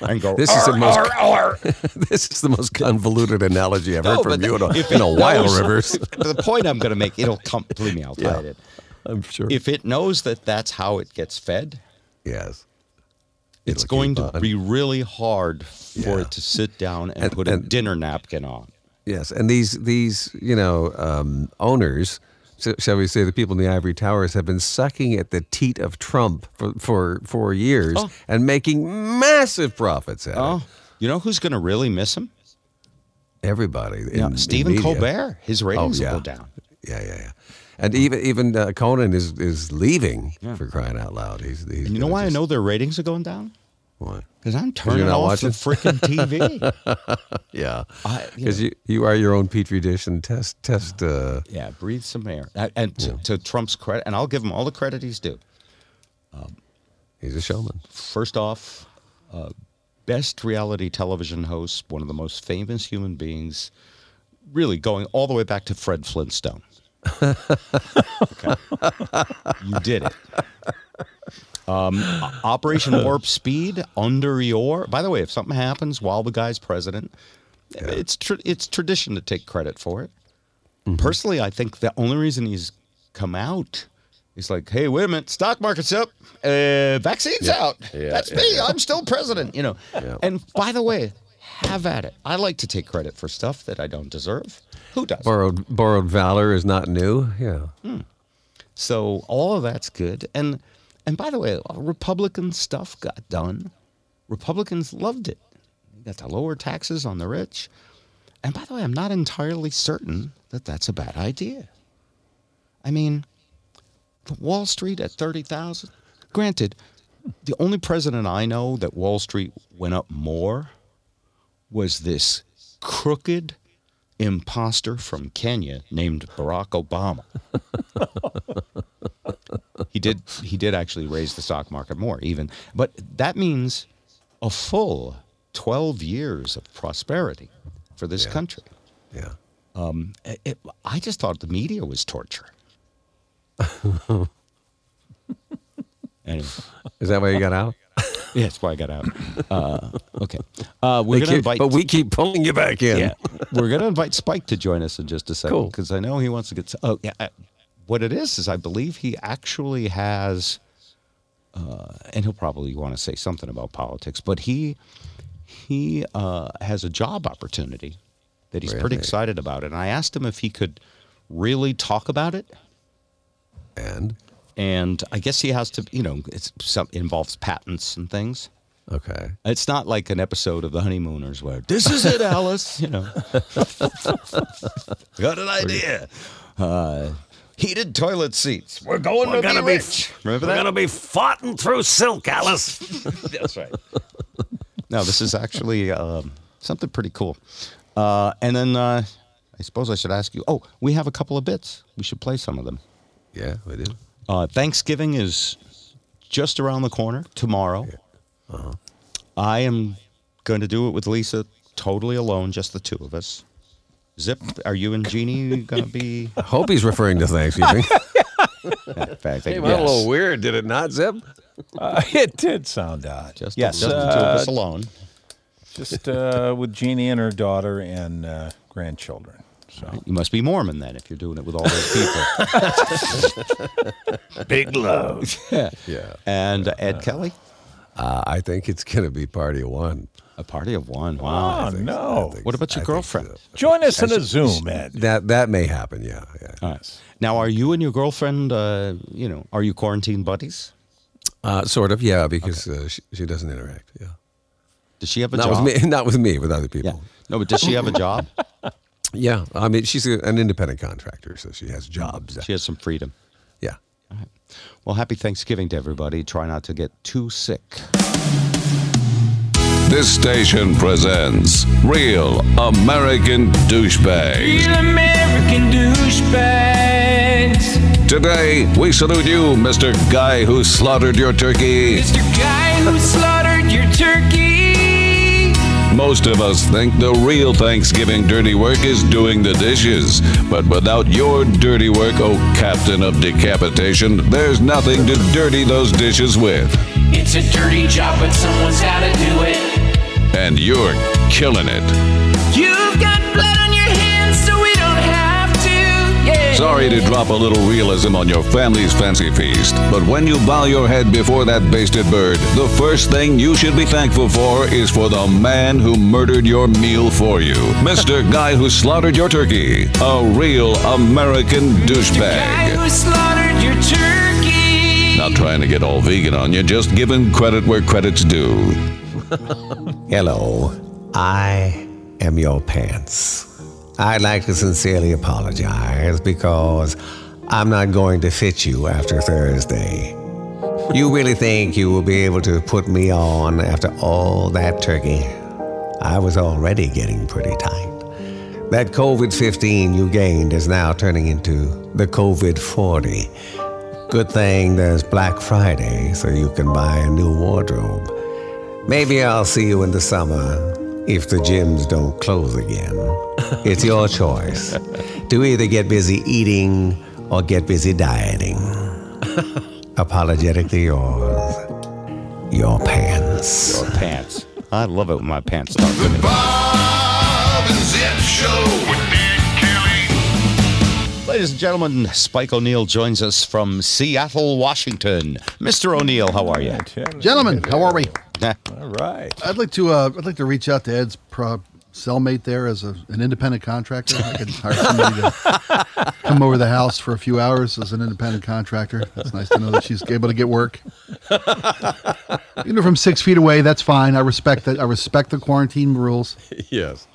and go This is the "Arr, most- arr, arr." this is the most convoluted analogy I've heard from you in a, if in a while, Rivers. the point I'm going to make, it'll come. Believe me, I'll tie Yeah. it. I'm sure. If it knows that that's how it gets fed, yes. It's going to on. be really hard for Yeah. it to sit down and, And- put a dinner napkin on. Yes, and these these you know um, owners, shall we say, the people in the ivory towers have been sucking at the teat of Trump for for four years Oh. and making massive profits at Oh, it. you know who's going to really miss him? Everybody, Yeah, in Stephen media. Colbert. His ratings yeah. will go down. Yeah, yeah, yeah. And even even uh, Conan is is leaving for crying out loud. He's, he's You know why I know their ratings are going down? Why? Because I'm turning off watching? the freaking TV. Yeah, I- you because you, you are your own petri dish and test test. Uh, yeah, breathe some air. And- to, to Trump's credit, and I'll give him all the credit he's due. he's a showman. First off, uh, best reality television host, one of the most famous human beings, really going all the way back to Fred Flintstone. Okay. You did it. Um, Operation Warp Speed under your. By the way, if something happens while the guy's president, it's tr- it's tradition to take credit for it. Personally, I think the only reason he's come out is like, hey, wait a minute, stock market's up, uh, vaccines out. Yeah, That's yeah, me. I'm still president. You know. Yeah. And by the way, have at it. I like to take credit for stuff that I don't deserve. Who does? Borrowed borrowed valor is not new. Yeah. Hmm. So all of that's good. And and by the way, Republican stuff got done. Republicans loved it. You got to lower taxes on the rich. And by the way, I'm not entirely certain that that's a bad idea. I mean, Wall Street at 30,000. Granted, the only president I know that Wall Street went up more was this crooked imposter from Kenya named Barack Obama. he did he did actually raise the stock market more even, but that means a full 12 years of prosperity for this Yeah. country. Yeah. Um, it- it- I just thought the media was torture. anyway, Is that why you got out? yeah, that's why I got out. Uh, okay, uh, we're gonna keep- invite. but we keep pulling you back in. yeah, we're gonna invite Spike to join us in just a second Cool. because I know he wants to get. s- Oh, yeah. I- What it is is I believe he actually has, uh, and he'll probably want to say something about politics, but he he uh, has a job opportunity that he's pretty excited about, and I asked him if he could really talk about it. And and I guess he has to, you know, it's some involves patents and things. okay. It's not like an episode of The Honeymooners where this is it, Alice. You know, got an idea. Uh, heated toilet seats. We're going to be rich. Remember we're that? We're going to be fighting through silk, Alice. That's right. no, this is actually um, something pretty cool. Uh, and then uh, I suppose I should ask you. Oh, we have a couple of bits. We should play some of them. yeah, we do. Uh, Thanksgiving is just around the corner tomorrow. I am going to do it with Lisa totally alone, just the two of us. Zip, are you and Jeannie going to be? I hope he's referring to Thanksgiving. In fact, I- Came out a little weird, did it not, Zip? Uh, it did sound odd. Just, yes, just the two of uh, us alone. just uh, with Jeannie and her daughter and uh, grandchildren. So You must be Mormon then if you're doing it with all those people. big love. yeah. Yeah. And uh, Ed Kelly, Uh, I think it's going to be party of one. a party of one. Wow. Oh no! What about your I girlfriend? so. Join us in a Zoom, Ed. That that may happen. Yeah. yeah. All right. Now, are you and your girlfriend, uh, you know, are you quarantine buddies? Uh, sort of. Yeah, because uh, she, she doesn't interact. Yeah. Does she have a Not job? with me. Not with me. With other Yeah. people. No, but does she have a job? Yeah. I mean, she's a, an independent contractor, so she has jobs. She has some freedom. yeah. Well, happy Thanksgiving to everybody. Try not to get too sick. This station presents Real American Douchebag. American douchebags. Today, we salute you, Mr. Guy who slaughtered your turkey. Mr. Guy who slaughtered your turkey. Most of us think the real Thanksgiving dirty work is doing the dishes. But without your dirty work, oh captain of decapitation, there's nothing to dirty those dishes with. It's a dirty job, but someone's gotta do it. And you're killing it. You've got blood Sorry to drop a little realism on your family's fancy feast, but when you bow your head before that basted bird, the first thing you should be thankful for is for the man who murdered your meal for you. Mr. Guy who slaughtered your turkey. A real American Guy douchebag. who slaughtered your turkey. Not trying to get all vegan on you, just giving credit where credit's due. Hello, I am your pants. I'd like to sincerely apologize because I'm not going to fit you after Thursday. You really think you will be able to put me on after all that turkey? I was already getting pretty tight. That COVID 15 you gained is now turning into the COVID 40. Good thing there's Black Friday so you can buy a new wardrobe. Maybe I'll see you in the summer if the gyms don't close again. It's your choice to either get busy eating or get busy dieting. Apologetically yours, your pants. Your pants. I love it when my pants talk to me. Bob and Zip Show with Nick Kelly. Ladies and gentlemen, Spike O'Neill joins us from Seattle, Washington. Mr. O'Neill, how are you? Gentlemen, how are we? All right. I'd like to uh, I'd like to reach out to Ed's pro- cellmate there as a, an independent contractor. I could hire somebody to come over the house for a few hours as an independent contractor. It's nice to know that she's able to get work. You know, from six feet away, that's fine. I respect that. I respect the quarantine rules. Yes.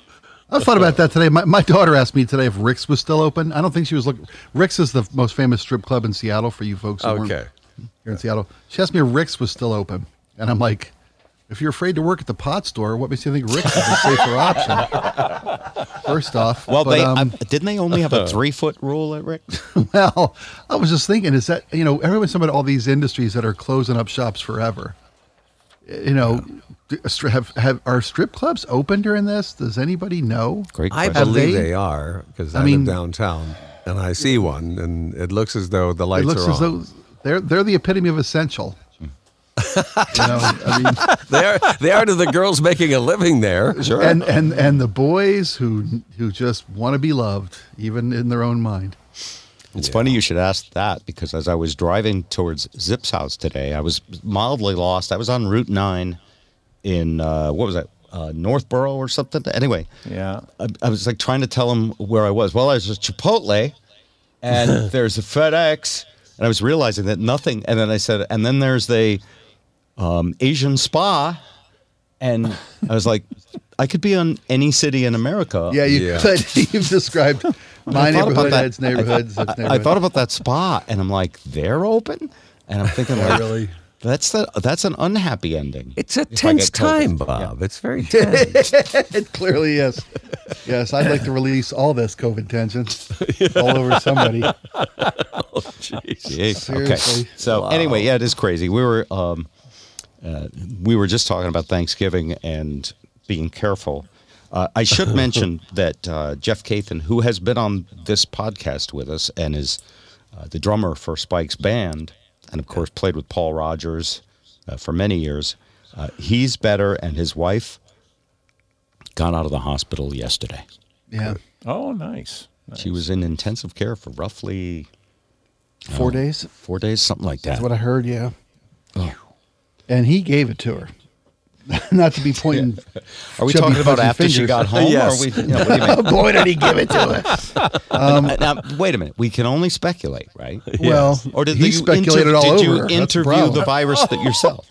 I thought about that today. My, my daughter asked me today if Rick's was still open. I don't think she was looking. Rick's is the most famous strip club in Seattle for you folks. Who weren't Okay. Here in Seattle. She asked me if Rick's was still open. And I'm like, if you're afraid to work at the pot store, what makes you think Rick's is a safer option? First off. Well, but, they um, um, didn't they only have a three foot rule at Rick? Well, I was just thinking, is that you know, everyone's talking about all these industries that are closing up shops forever. You know, do- stri- have have are strip clubs open during this? Does anybody know? Great I believe they- they, are because I I, mean- live downtown and I see one, and it looks as though the lights it looks are as on. though they're they're the epitome of essential. you know, I mean, they are they are to the girls making a living there. Sure. and and and the boys who who just want to be loved, even in their own mind. It's funny you should ask that because as I was driving towards Zip's house today, I was mildly lost. I was on Route 9 in, uh, what was that, uh, Northborough or something? Anyway, Yeah. I, I was like trying to tell him where I was. Well, I was at Chipotle and there's a FedEx and I was realizing that nothing. And then I said, and then there's the um, Asian spa. And I was like, I could be on any city in America. Yeah, you Yeah. could. You've described my I thought about neighborhood, that. Ed's neighborhood, Zip's I, neighborhood. I thought about that spa, and I'm like, they're open, and I'm thinking, like, really. that's the that's an unhappy ending. It's a tense time, Bob. It's very tense. It clearly is. Yes, I'd like to release all this COVID tension all over somebody. Oh jeez. Seriously. Okay. So anyway, yeah, it is crazy. We were um, uh, we were just talking about Thanksgiving and being careful. Uh, I should mention that uh, Jeff Kathan, who has been on this podcast with us and is uh, the drummer for Spike's band, and of course played with Paul Rodgers uh, for many years, uh, he's better, and his wife got out of the hospital yesterday. Yeah, Oh, nice. She was in intensive care for roughly four days. four days, something like that. That's what I heard. Yeah, Oh. And he gave it to her. Not to be pointing. Are we chubby, talking about fuzzy after she got home? Yes. Or we, you know, what do you mean? Boy, did he give it to her. Uh, now, wait a minute. We can only speculate, right? Well, Or did he you speculated inter- all did over. you her. The interview the virus that yourself?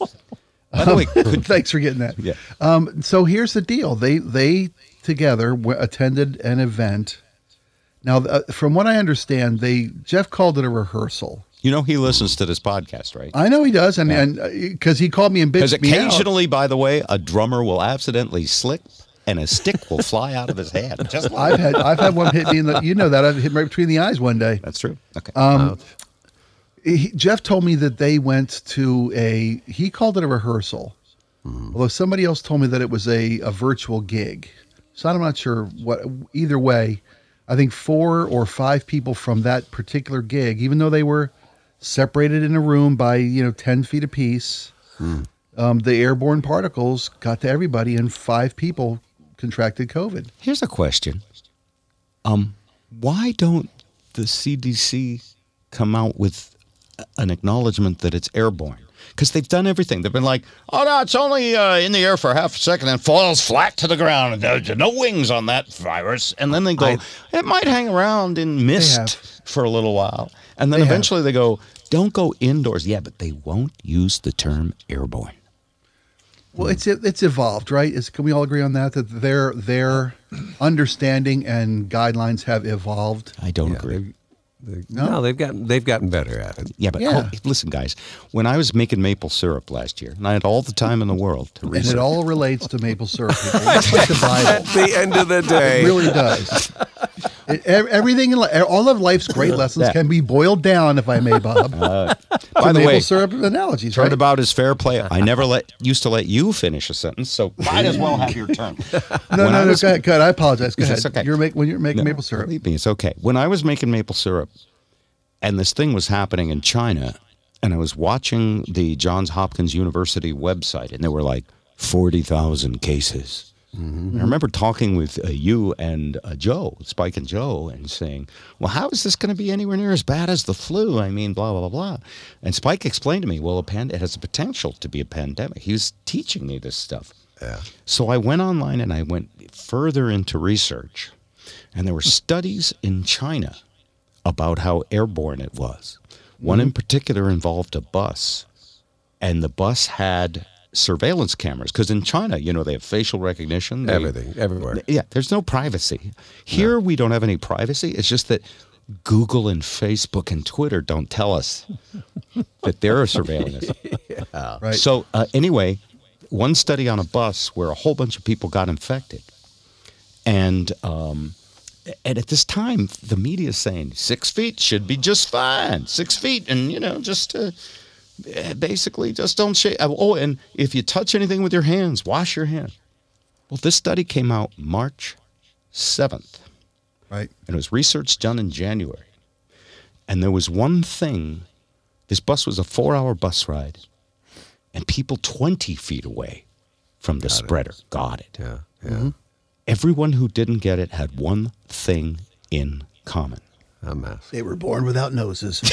By the way, could, Thanks for getting that. Yeah. Um, so here's the deal. They they together w- attended an event. Now, uh, from what I understand, they Jeff called it a rehearsal. You know he listens to this podcast, right? I know he does, and and because he called me and Because bitched me out. occasionally, by the way, a drummer will accidentally slip and a stick will fly out of his hand. Just like I've had I've had one hit me in the you know that I've hit me right between the eyes one day. That's true. Okay. Um, he, Jeff told me that they went to a he called it a rehearsal, although somebody else told me that it was a a virtual gig. So I'm not sure what. Either way, I think four or five people from that particular gig, even though they were separated in a room by you know ten feet apiece, um, the airborne particles got to everybody, and five people contracted COVID. Here's a question. Um, why don't the CDC come out with an acknowledgement that it's airborne? Because they've done everything. They've been like, "Oh no, it's only uh, in the air for half a second and falls flat to the ground. And there's no wings on that virus." And then they go, "It might hang around in mist for a little while," and then They have. eventually they go, "Don't go indoors." Yeah, but they won't use the term airborne. Well, it's it's evolved, right? Is can we all agree on that? That their their understanding and guidelines have evolved. I don't Yeah, agree. they've- they- no, they've gotten they've gotten better at it. Yeah, but Yeah. oh, listen, guys. When I was making maple syrup last year, and I had all the time in the world to research, And it all relates to maple syrup. It's like the Bible. At the end of the It day, really does. It, everything in li- all of life's great lessons Yeah. can be boiled down, if I may, Bob. Uh, by to the maple way, syrup analogies, right? turnabout is fair play. I never let used to let you finish a sentence, so might as well have your turn. no, when no, I no. was- Go ahead, go ahead. I apologize. Go ahead. Okay. You're make, when you're making No, maple syrup. Believe me, it's okay. When I was making maple syrup, and this thing was happening in China, and I was watching the Johns Hopkins University website, and there were like forty thousand cases. And I remember talking with uh, you and uh, Joe, Spike and Joe, and saying, "Well, how is this going to be anywhere near as bad as the flu? I mean, blah blah blah blah." And Spike explained to me, "Well, a pand- it has the potential to be a pandemic." He was teaching me this stuff. Yeah. So I went online and I went further into research, and there were studies in China about how airborne it was. One in particular involved a bus, and the bus had surveillance cameras because in China, you know, they have facial recognition, they- Everything, everywhere. Yeah, there's no privacy. Here, we don't have any privacy. It's just that Google and Facebook and Twitter don't tell us that they're surveilling us. Right. So uh, anyway, one study on a bus where a whole bunch of people got infected, and um, and at this time the media is saying six feet should be just fine, six feet, and you know just uh, Eh, basically just don't shake. Oh, oh, and if you touch anything with your hands, wash your hands. Well, this study came out March seventh right. and it was research done in January. And there was one thing this bus was a four hour bus ride, and people 20 feet away from the spreader got it. Yeah, yeah. Everyone who didn't get it had one thing in common. A mess. They were born without noses.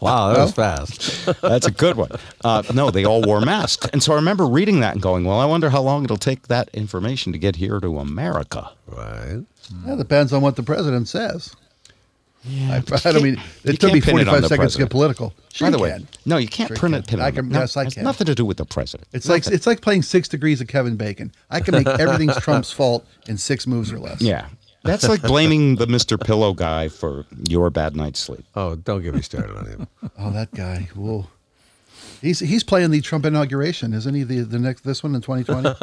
Wow, that was fast. That's a good one. Uh, no, they all wore masks. And so I remember reading that and going, well, I wonder how long it'll take that information to get here to America. Right. yeah, depends on what the president says. I, I don't mean, it took me can't pin it on 45 the seconds to get political. Sure By the way, can. no, you can't Sure print you it. can. Pin it I can- no, yes, I it has can. nothing to do with the president. It's like it's like playing six degrees of Kevin Bacon. I can make everything's Trump's fault in six moves or less. Yeah. That's like blaming the Mr. Pillow guy for your bad night's sleep. Oh, don't get me started on him. Oh, that guy. Whoa. He's he's playing the Trump inauguration, isn't he? The the next this one in 2020.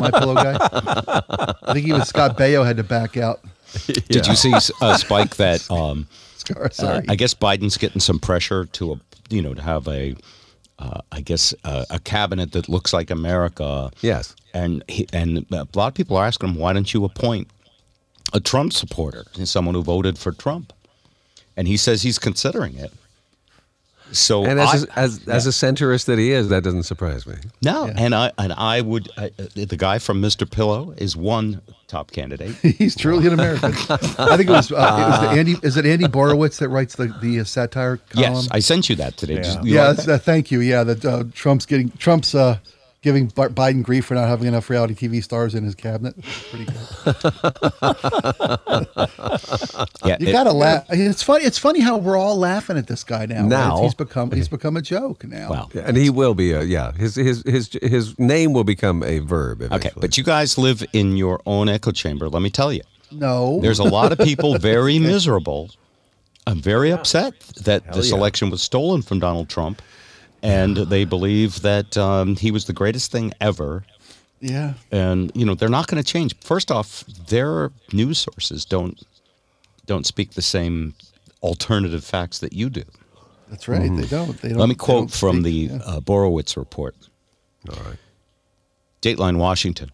My pillow guy. I think even Scott Baio had to back out. Did you see uh, Spike that um, uh, Sorry. I guess Biden's getting some pressure to, a, you know, to have a, uh, I guess uh, a cabinet that looks like America. Yes. And he, and a lot of people are asking him, why don't you appoint a Trump supporter, someone who voted for Trump? And he says he's considering it. So And as a, as, as a centrist that he is, that doesn't surprise me. no, and I and I would I, uh, the guy from Mr. Pillow is one top candidate. He's truly an American. I think it was, uh, it was the Andy. Is it Andy Borowitz that writes the the uh, satire column? yes, I sent you that today. Just- yeah, like that's, uh, thank you. Yeah, that uh, Trump's getting Trump's uh, giving Biden grief for not having enough reality TV stars in his cabinet. Pretty good. yeah, You it- gotta laugh. It's funny. It's funny how we're all laughing at this guy now. right? Now. he's become he's become a joke now. Well, And he will be a yeah. His his his his name will become a verb. Okay, but you guys live in your own echo chamber. Let me tell you, no, there's a lot of people very miserable. I'm very upset that this yeah. election was stolen from Donald Trump, and they believe that um, he was the greatest thing ever. yeah. And you know they're not going to change. First off, their news sources don't don't speak the same alternative facts that you do. That's right. They don't. They don't. Let me quote don't from speak. the Yeah. uh, Borowitz report. all right. Dateline Washington.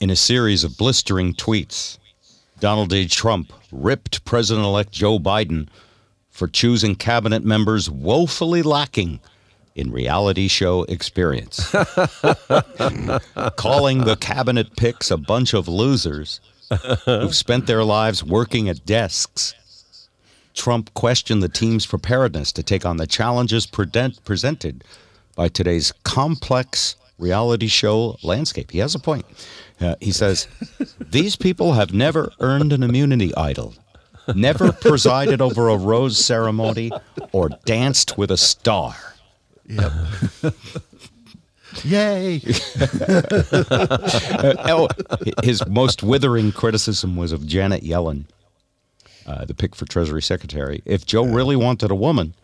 In a series of blistering tweets, Donald J. Trump ripped President elect Joe Biden for choosing cabinet members woefully lacking in reality show experience, calling the cabinet picks a bunch of losers who've spent their lives working at desks. Trump questioned the team's preparedness to take on the challenges present- presented by today's complex reality show landscape. He has a point. Uh, he says, These people have never earned an immunity idol, never presided over a rose ceremony, or danced with a star. Yep. Yay! Oh, his most withering criticism was of Janet Yellen, uh, the pick for Treasury Secretary. If Joe really wanted a woman,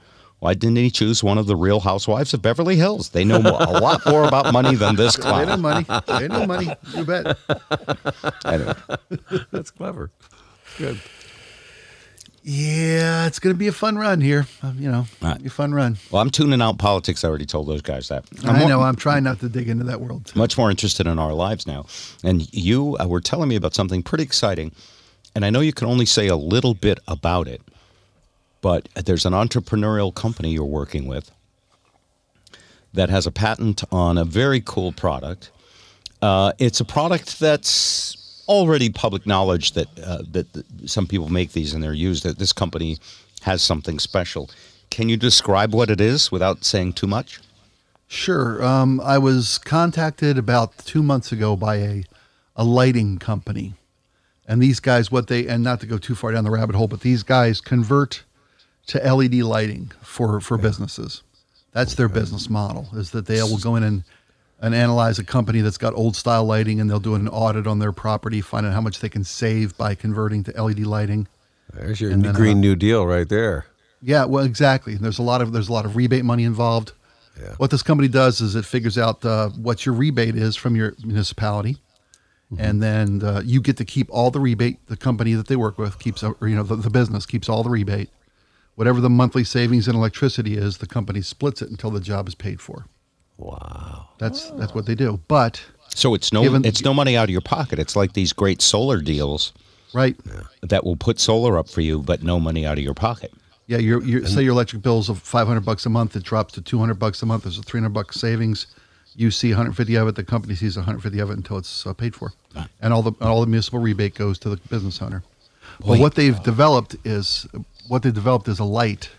why didn't he choose one of the real housewives of Beverly Hills? They know a lot more about money than this clown. They know clown. money. They know money. You bet. Anyway, That's clever. Good. Yeah, it's going to be a fun run here. Um, you know, Right. be a fun run. well, I'm tuning out politics. I already told those guys that. I'm I more- know. I'm trying not to dig into that world. much more interested in our lives now. And you uh, were telling me about something pretty exciting. And I know you can only say a little bit about it, but there's an entrepreneurial company you're working with that has a patent on a very cool product. Uh, it's a product that's already public knowledge that, uh, that some people make these and they're used. That this company has something special. Can you describe what it is without saying too much? Sure. Um, I was contacted about two months ago by a, a lighting company. And these guys, what they, and not to go too far down the rabbit hole, but these guys convert to LED lighting for, for businesses. That's their business model. Is that they will go in and and analyze a company that's got old style lighting, and they'll do an audit on their property, find out how much they can save by converting to LED lighting. There's your then, Green uh, New Deal right there. Yeah, well, exactly. There's a lot of there's a lot of rebate money involved. Yeah. What this company does is it figures out uh, what your rebate is from your municipality, and then uh, you get to keep all the rebate. The company that they work with keeps, or you know, the, the business keeps all the rebate. Whatever the monthly savings in electricity is, the company splits it until the job is paid for. Wow. That's that's what they do. But So it's no Given- it's no money out of your pocket. It's like these great solar deals right, that will put solar up for you, but no money out of your pocket. yeah, your your say your electric bills of five hundred bucks a month, it drops to two hundred bucks a month. There's a three hundred bucks savings. You see 150 of it. The company sees 150 of it until it's uh, paid for, and all the all the municipal rebate goes to the business owner. But what they've developed is what they developed is a light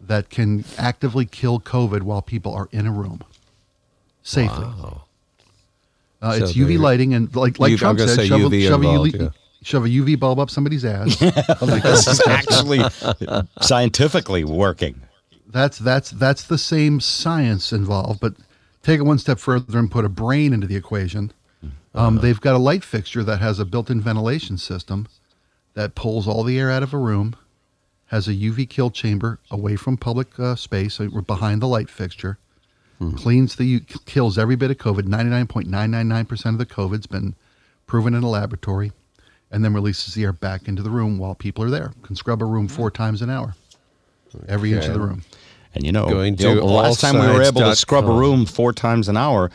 that can actively kill COVID while people are in a room safely. Uh, So it's UV lighting, and like like UV Trump said, shove, a, UV shove, a involved, UV, yeah. shove a UV bulb up somebody's ass. This is actually scientifically working. that's that's that's the same science involved, but take it one step further and put a brain into the equation. Um, they've got a light fixture that has a built-in ventilation system that pulls all the air out of a room, has a UV kill chamber away from public uh, space, so we're behind the light fixture, cleans the kills every bit of COVID. Ninety-nine point nine nine nine percent of the COVID's been proven in a laboratory, and then releases the air back into the room while people are there. Can scrub a room four times an hour, every inch of the room. And you know, Going you know, to the last time we were able to scrub a room four times an hour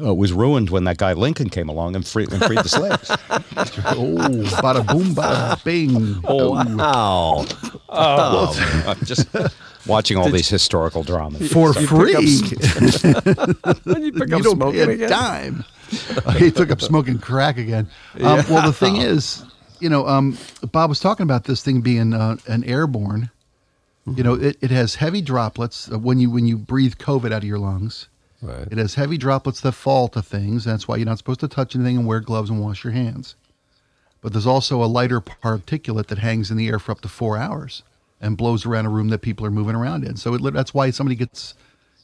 uh, was ruined when that guy Lincoln came along and, free, and freed the slaves. Oh, bada boom, bada bing. Oh, wow. Oh, I'm just watching all these historical dramas. For free. When you pick you up don't smoking pay a again? dime. he took up smoking crack again. Um, Well, the thing is, you know, um, Bob was talking about this thing being uh, an airborne. You know, it, it has heavy droplets uh, when you when you breathe COVID out of your lungs. Right. It has heavy droplets that fall to things. That's why you're not supposed to touch anything and wear gloves and wash your hands. But there's also a lighter particulate that hangs in the air for up to four hours and blows around a room that people are moving around in. So it, that's why somebody gets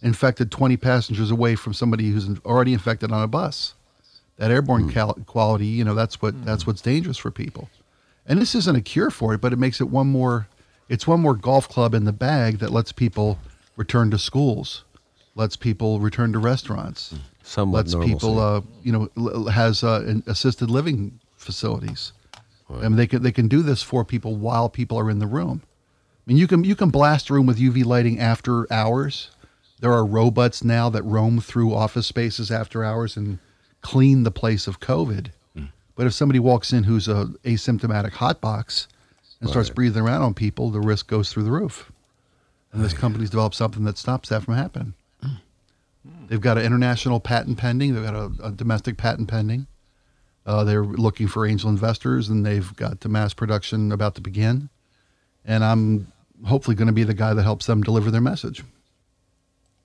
infected 20 passengers away from somebody who's already infected on a bus. That airborne hmm. cal- quality, you know, that's what that's hmm. what's dangerous for people. And this isn't a cure for it, but it makes it one more. It's one more golf club in the bag that lets people return to schools, lets people return to restaurants, Somewhat lets normalcy. people, uh, you know, has uh, assisted living facilities. I mean, they can they can do this for people while people are in the room. I mean, you can you can blast a room with UV lighting after hours. There are robots now that roam through office spaces after hours and clean the place of COVID. But if somebody walks in who's a asymptomatic hotbox and starts breathing around on people, the risk goes through the roof. And this company's developed something that stops that from happening. They've got an international patent pending. They've got a, a domestic patent pending. Uh, they're looking for angel investors, and they've got the mass production about to begin. And I'm hopefully going to be the guy that helps them deliver their message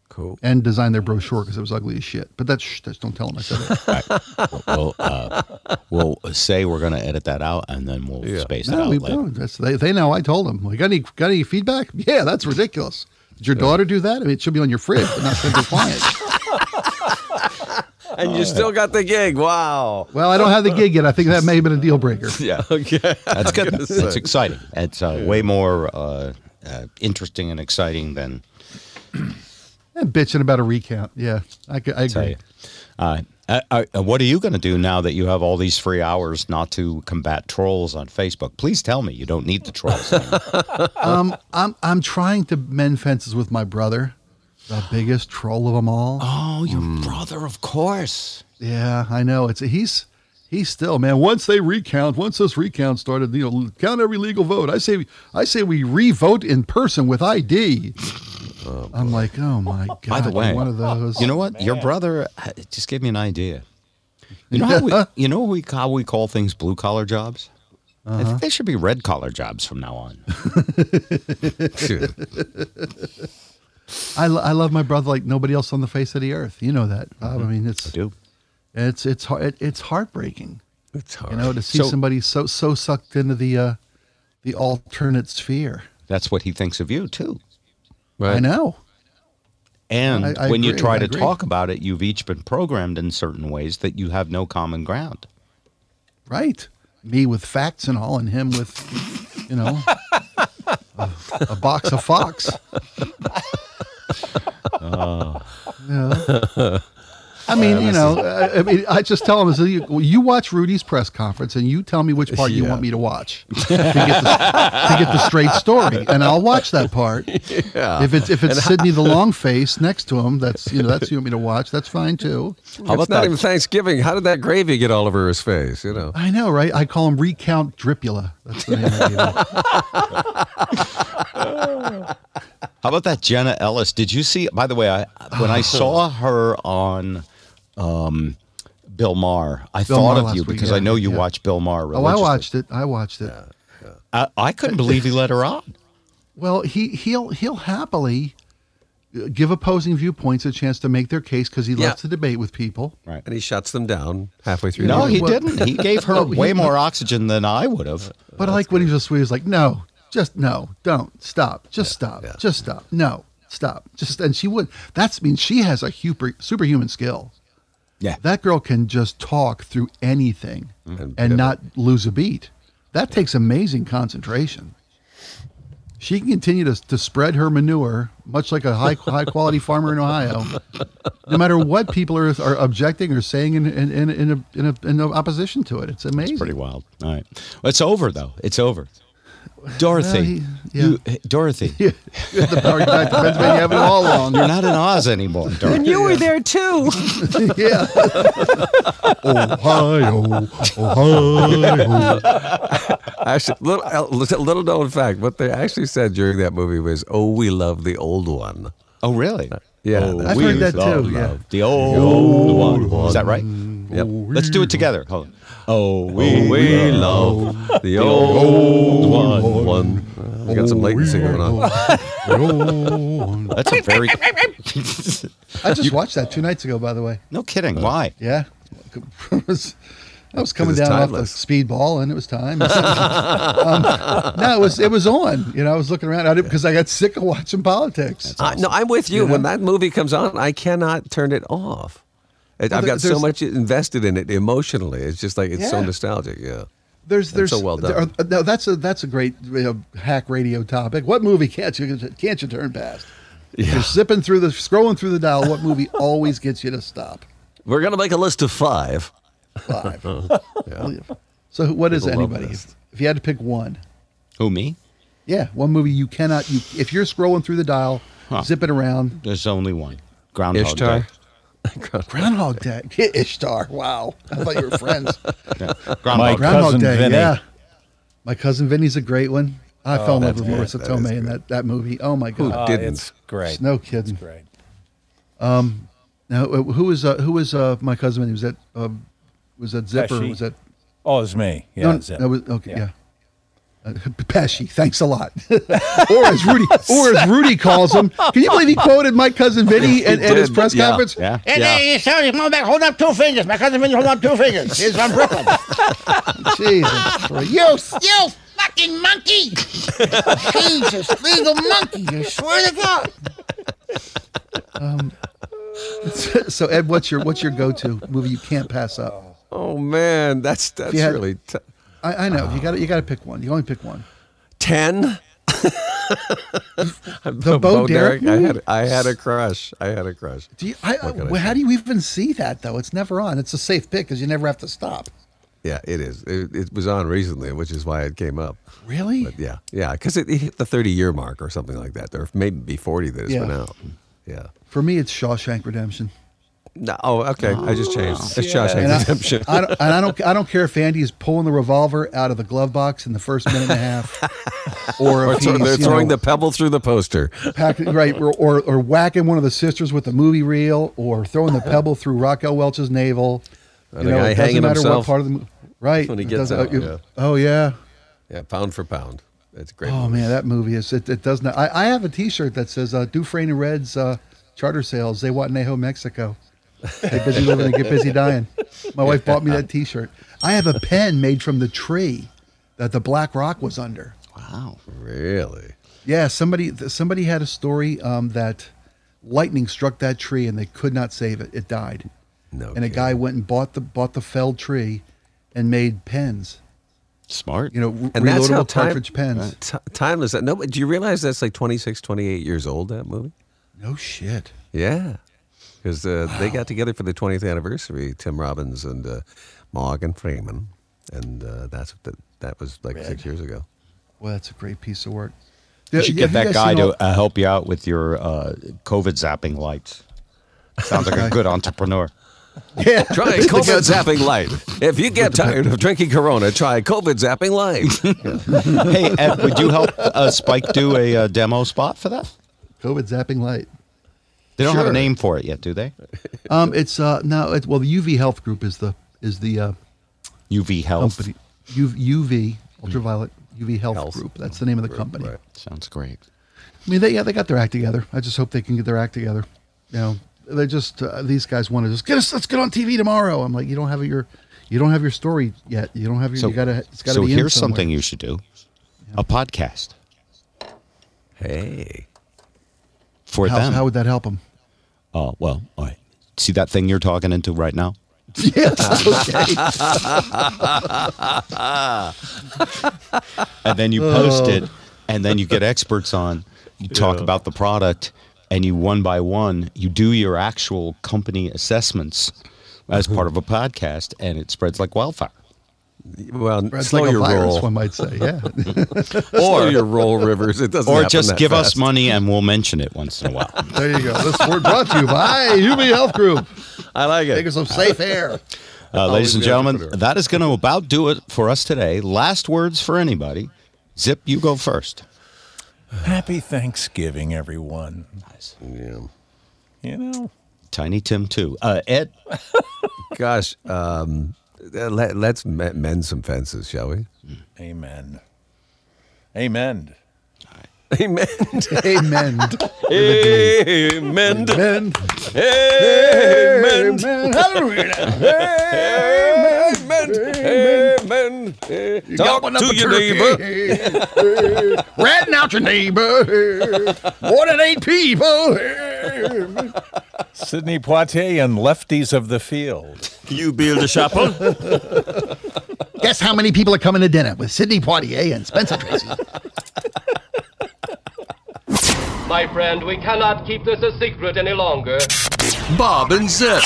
Cool. and design their brochure because it was ugly as shit. But that's shh, just don't tell them I said it. We'll, uh, we'll say we're going to edit that out and then we'll Yeah. space it out we later. don't. That's, they, they know I told them. Like, got any got any feedback? Yeah, that's ridiculous. Did your daughter do that? I mean, it should be on your fridge, but not sent to clients. And you still got the gig. Wow. Well, I don't have the gig yet. I think that may have been a deal breaker. Yeah. Okay. That's good. That's exciting. It's uh, way more uh, uh, interesting and exciting than And bitching about a recount. Yeah, I, tell agree. you. Uh, uh, what are you going to do now that you have all these free hours not to combat trolls on Facebook? Please tell me you don't need the trolls. Um, I'm I'm trying to mend fences with my brother, the biggest troll of them all. oh, your brother, of course. Yeah, I know. It's he's he's still man. Once they recount, once this recount started, you know, count every legal vote. I say I say we re-vote in person with ID. I'm like, oh my god! By the way, one of those. You know what? Your brother uh, just gave me an idea. You know how we, you know we how we call things blue collar jobs. I think they should be red collar jobs from now on. I, lo- I love my brother like nobody else on the face of the earth. You know that. Bob. I mean, it's I do. it's it's hard. It, it's heartbreaking. It's hard. You know, to see So- somebody so so sucked into the uh, the alternate sphere. That's what he thinks of you too. Right. I know. And I- I when you try I to agree. talk about it, you've each been programmed in certain ways that you have no common ground. Right. Me with facts and all, and him with, you know, a, a box of Fox. Yeah. I mean, uh, you know, I, I mean, I just tell him, I say, you, you watch Rudy's press conference and you tell me which part you want me to watch to get, the, to get the straight story, and I'll watch that part. Yeah. If it's if it's Sidney the long face next to him, that's you know that's who you want me to watch. That's fine too. How about it's not that? even Thanksgiving. How did that gravy get all over his face? You know. I know, right? I call him Recount Dripula. That's the name I gave him. How about that Jenna Ellis? Did you see? By the way, I when I oh. saw her on um, Bill Maher, I Bill thought Maher of last you week, because yeah, I know you yeah. watch Bill Maher. Oh, I watched it. I watched it. I, I couldn't believe he let her on. Well, he he'll he'll happily uh, give opposing viewpoints a chance to make their case because he Yeah. loves to debate with people. Right. And he shuts them down halfway through. No, the he Well- didn't. He gave her No, he- way more oxygen than I would have. But I like when he was sweet. He was like, "No, just no, don't stop, just stop, yeah. just stop, no, stop, just." And she would. That's means she has a super, superhuman skill. Yeah. That girl can just talk through anything mm-hmm. And and, not lose a beat. That takes amazing concentration. She can continue to, to spread her manure, much like a high high quality farmer in Ohio, no matter what people are, are objecting or saying in in in, in, a, in, a, in opposition to it. It's amazing. Pretty wild. All right. Well, it's over though. It's over. Dorothy, Well, he- yeah. you, Dorothy, Yeah, the power back to Pennsylvania Avenue all along. you're not in Oz anymore. Dorothy. And you were there too. yeah. Ohio, Ohio. Actually, little, uh, little known fact, what they actually said during that movie was, "Oh, we love the old one." Oh, really? Yeah, Oh, I've we heard that love too, yeah. love The old, one. Is that right? Yep. Let's do it together. Hold on. Oh, We, we love the old one. one. Uh, got some latency going on. That's a very. I just watched that two nights ago, by the way. no kidding. Why? Yeah. I was coming it's down off the timeless. speedball, and it was time. um, no, it was it was on. You know, I was looking around at it because I got sick of watching politics. Uh, no, I'm with you. You When know? that movie comes on, I cannot turn it off. It, Well, I've there- got so much invested in it emotionally. It's just like it's so nostalgic. Yeah. There's there's so well there are- done. no, that's a that's a great you know, hack radio topic. What movie can't you can't you turn past? You're zipping through the scrolling through the dial. What movie always gets you to stop? We're gonna make a list of five. Five. Yeah. So what is People love anybody? If, if you had to pick one, Who me? yeah, one movie you cannot. You if you're scrolling through the dial, Huh. zipping around. There's only one. Groundhog Ishtar. Day. Groundhog Day. Ishtar. Wow. I thought you were friends. Yeah. My Groundhog Day. Groundhog cousin Day. Vinny. Yeah. My cousin Vinny's a great one. I fell in love with good. Marisa That Tomei in that, that movie. Oh my god. Oh, Didn't. it's great. No kidding. It's great. Now, uh, who was uh, who was uh, my cousin? Vinny? Was that uh, was that Zipper? Pesci. Was that Oh, it's me. Yeah, no? that's it. That was okay. Yeah. Yeah. Pesci, thanks a lot. or as Rudy, or as Rudy calls him. Can you believe he quoted my cousin Vinny at, at his press yeah. conference? Yeah. And Yeah. yeah. sorry, his mom back holding up two fingers. My cousin Vinny holding up two fingers. He's from Brooklyn. Jesus, Christ. you, you fucking monkey! Jesus, legal monkey! I swear to God. Um, so Ed, what's your what's your go-to movie you can't pass up? Oh man, that's that's had- really t- I, I know you uh, got you got to pick one. You only pick one. ten. The Bo Derek I had I had a crush. I had a crush. Do you, I, I how do you even see that though? It's never on. It's a safe pick because you never have to stop. Yeah, it is. It, it was on recently, which is why it came up. Really? But yeah, yeah, because it, it hit the 30 year mark or something like that, or maybe 40 that it's been out. Yeah. For me, it's Shawshank Redemption. No, oh, okay. I just changed. It's Shawshank And I, Redemption. I don't, and I don't, I don't care if Andy is pulling the revolver out of the glove box in the first minute and a half, or or if he's, they're you throwing know, the pebble through the poster. packing, right, or, or or whacking one of the sisters with the movie reel, or throwing the pebble through Raquel Welch's navel. And the guy it doesn't matter himself. what part of the movie. Right. When he gets doesn't- out, you- yeah. Oh yeah. Yeah, pound for pound. That's great. Oh movie. man, that movie is it, it does not. I, I have a T-shirt that says uh, Dufresne and Red's uh, charter sales. Zihuatanejo, Mexico. Get busy living and get busy dying. My wife bought me that T-shirt. I have a pen made from the tree that the Black Rock was under. Wow. Really? Yeah, somebody somebody had a story um, that lightning struck that tree and they could not save it. It died. No. and a guy went and bought the bought the felled tree and made pens. Smart. You know, and that's how reloadable time, cartridge pens. T- timeless. No, but do you realize that's like 26, 28 years old? That movie. No shit. Yeah, because uh, they got together for the 20th anniversary. Tim Robbins and uh, Morgan Freeman, and uh, that's that. That was like six years ago. Well, that's a great piece of work. You should Yeah, get that guy seen all- to uh, help you out with your uh, COVID zapping lights. Sounds like a good entrepreneur. Yeah, Try COVID zapping light. If you get tired of drinking Corona, try COVID zapping light. hey, Ed, would you help uh, Spike do a uh, demo spot for that? COVID zapping light. They don't have a name for it yet, do they? Um, it's uh no, it's well, the UV Health Group is the is the uh, UV Health. company. U, UV ultraviolet UV Health, Health Group. That's the name of the company. right. Sounds great. I mean, they yeah, they got their act together. I just hope they can get their act together. You know, they just uh, these guys want to just get us. Let's get on TV tomorrow. I'm like, you don't have your, you don't have your story yet. You don't have your. you gotta. It's gotta so be in here's somewhere. something you should do: a podcast Hey, for How, them. how would that help them? Uh, well, all right. See that thing you're talking into right now? yes. Okay. and then you post it, and then you get experts on. You talk about the product, and you one by one you do your actual company assessments as part of a podcast, and it spreads like wildfire. Well, It's slow like your virus, roll. one might say. Yeah. Slow your roll, Rivers. It doesn't. Or just that give us money, and we'll mention it once in a while. there you go. This word brought to you by UV Health Group. I like Take it. us some safe air. Uh, ladies and gentlemen, that is going to about do it for us today. Last words for anybody. Zip, you go first. Happy Thanksgiving, everyone. Nice. Yeah. You know, Tiny Tim too. Uh, Ed, Gosh, um, Uh, let, let's mend some fences, shall we? amen. Amen. Amen. Amen. Amen. Amen. Amen. Amen. Hallelujah. Amen. Amen. Talk Gobbling up to a your turkey. neighbor. Ratting out your neighbor. More than eight people. Sidney Poitier and Lefties of the Field. You build a chapel. Guess how many people are coming to dinner with Sidney Poitier and Spencer Tracy? My friend, we cannot keep this a secret any longer. Bob and Zip.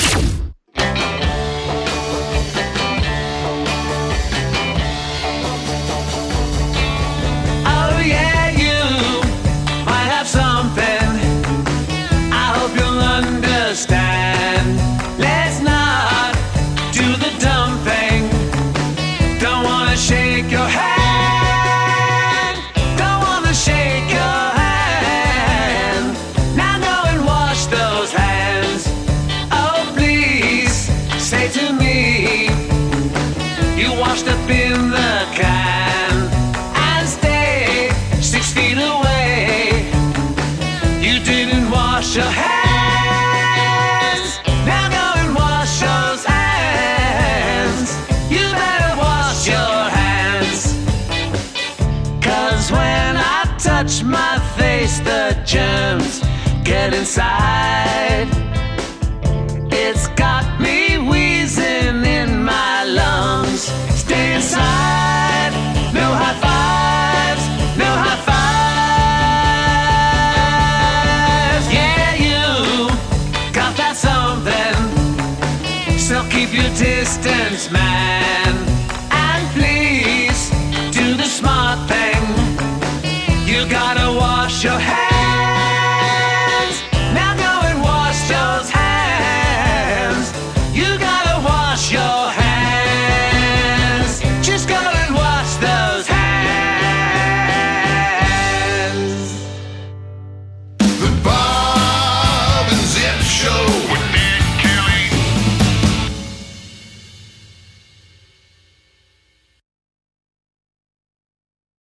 Inside. It's got me wheezing in my lungs. Stay inside. No high fives. No high fives. Yeah, you got that something. So keep your distance, man.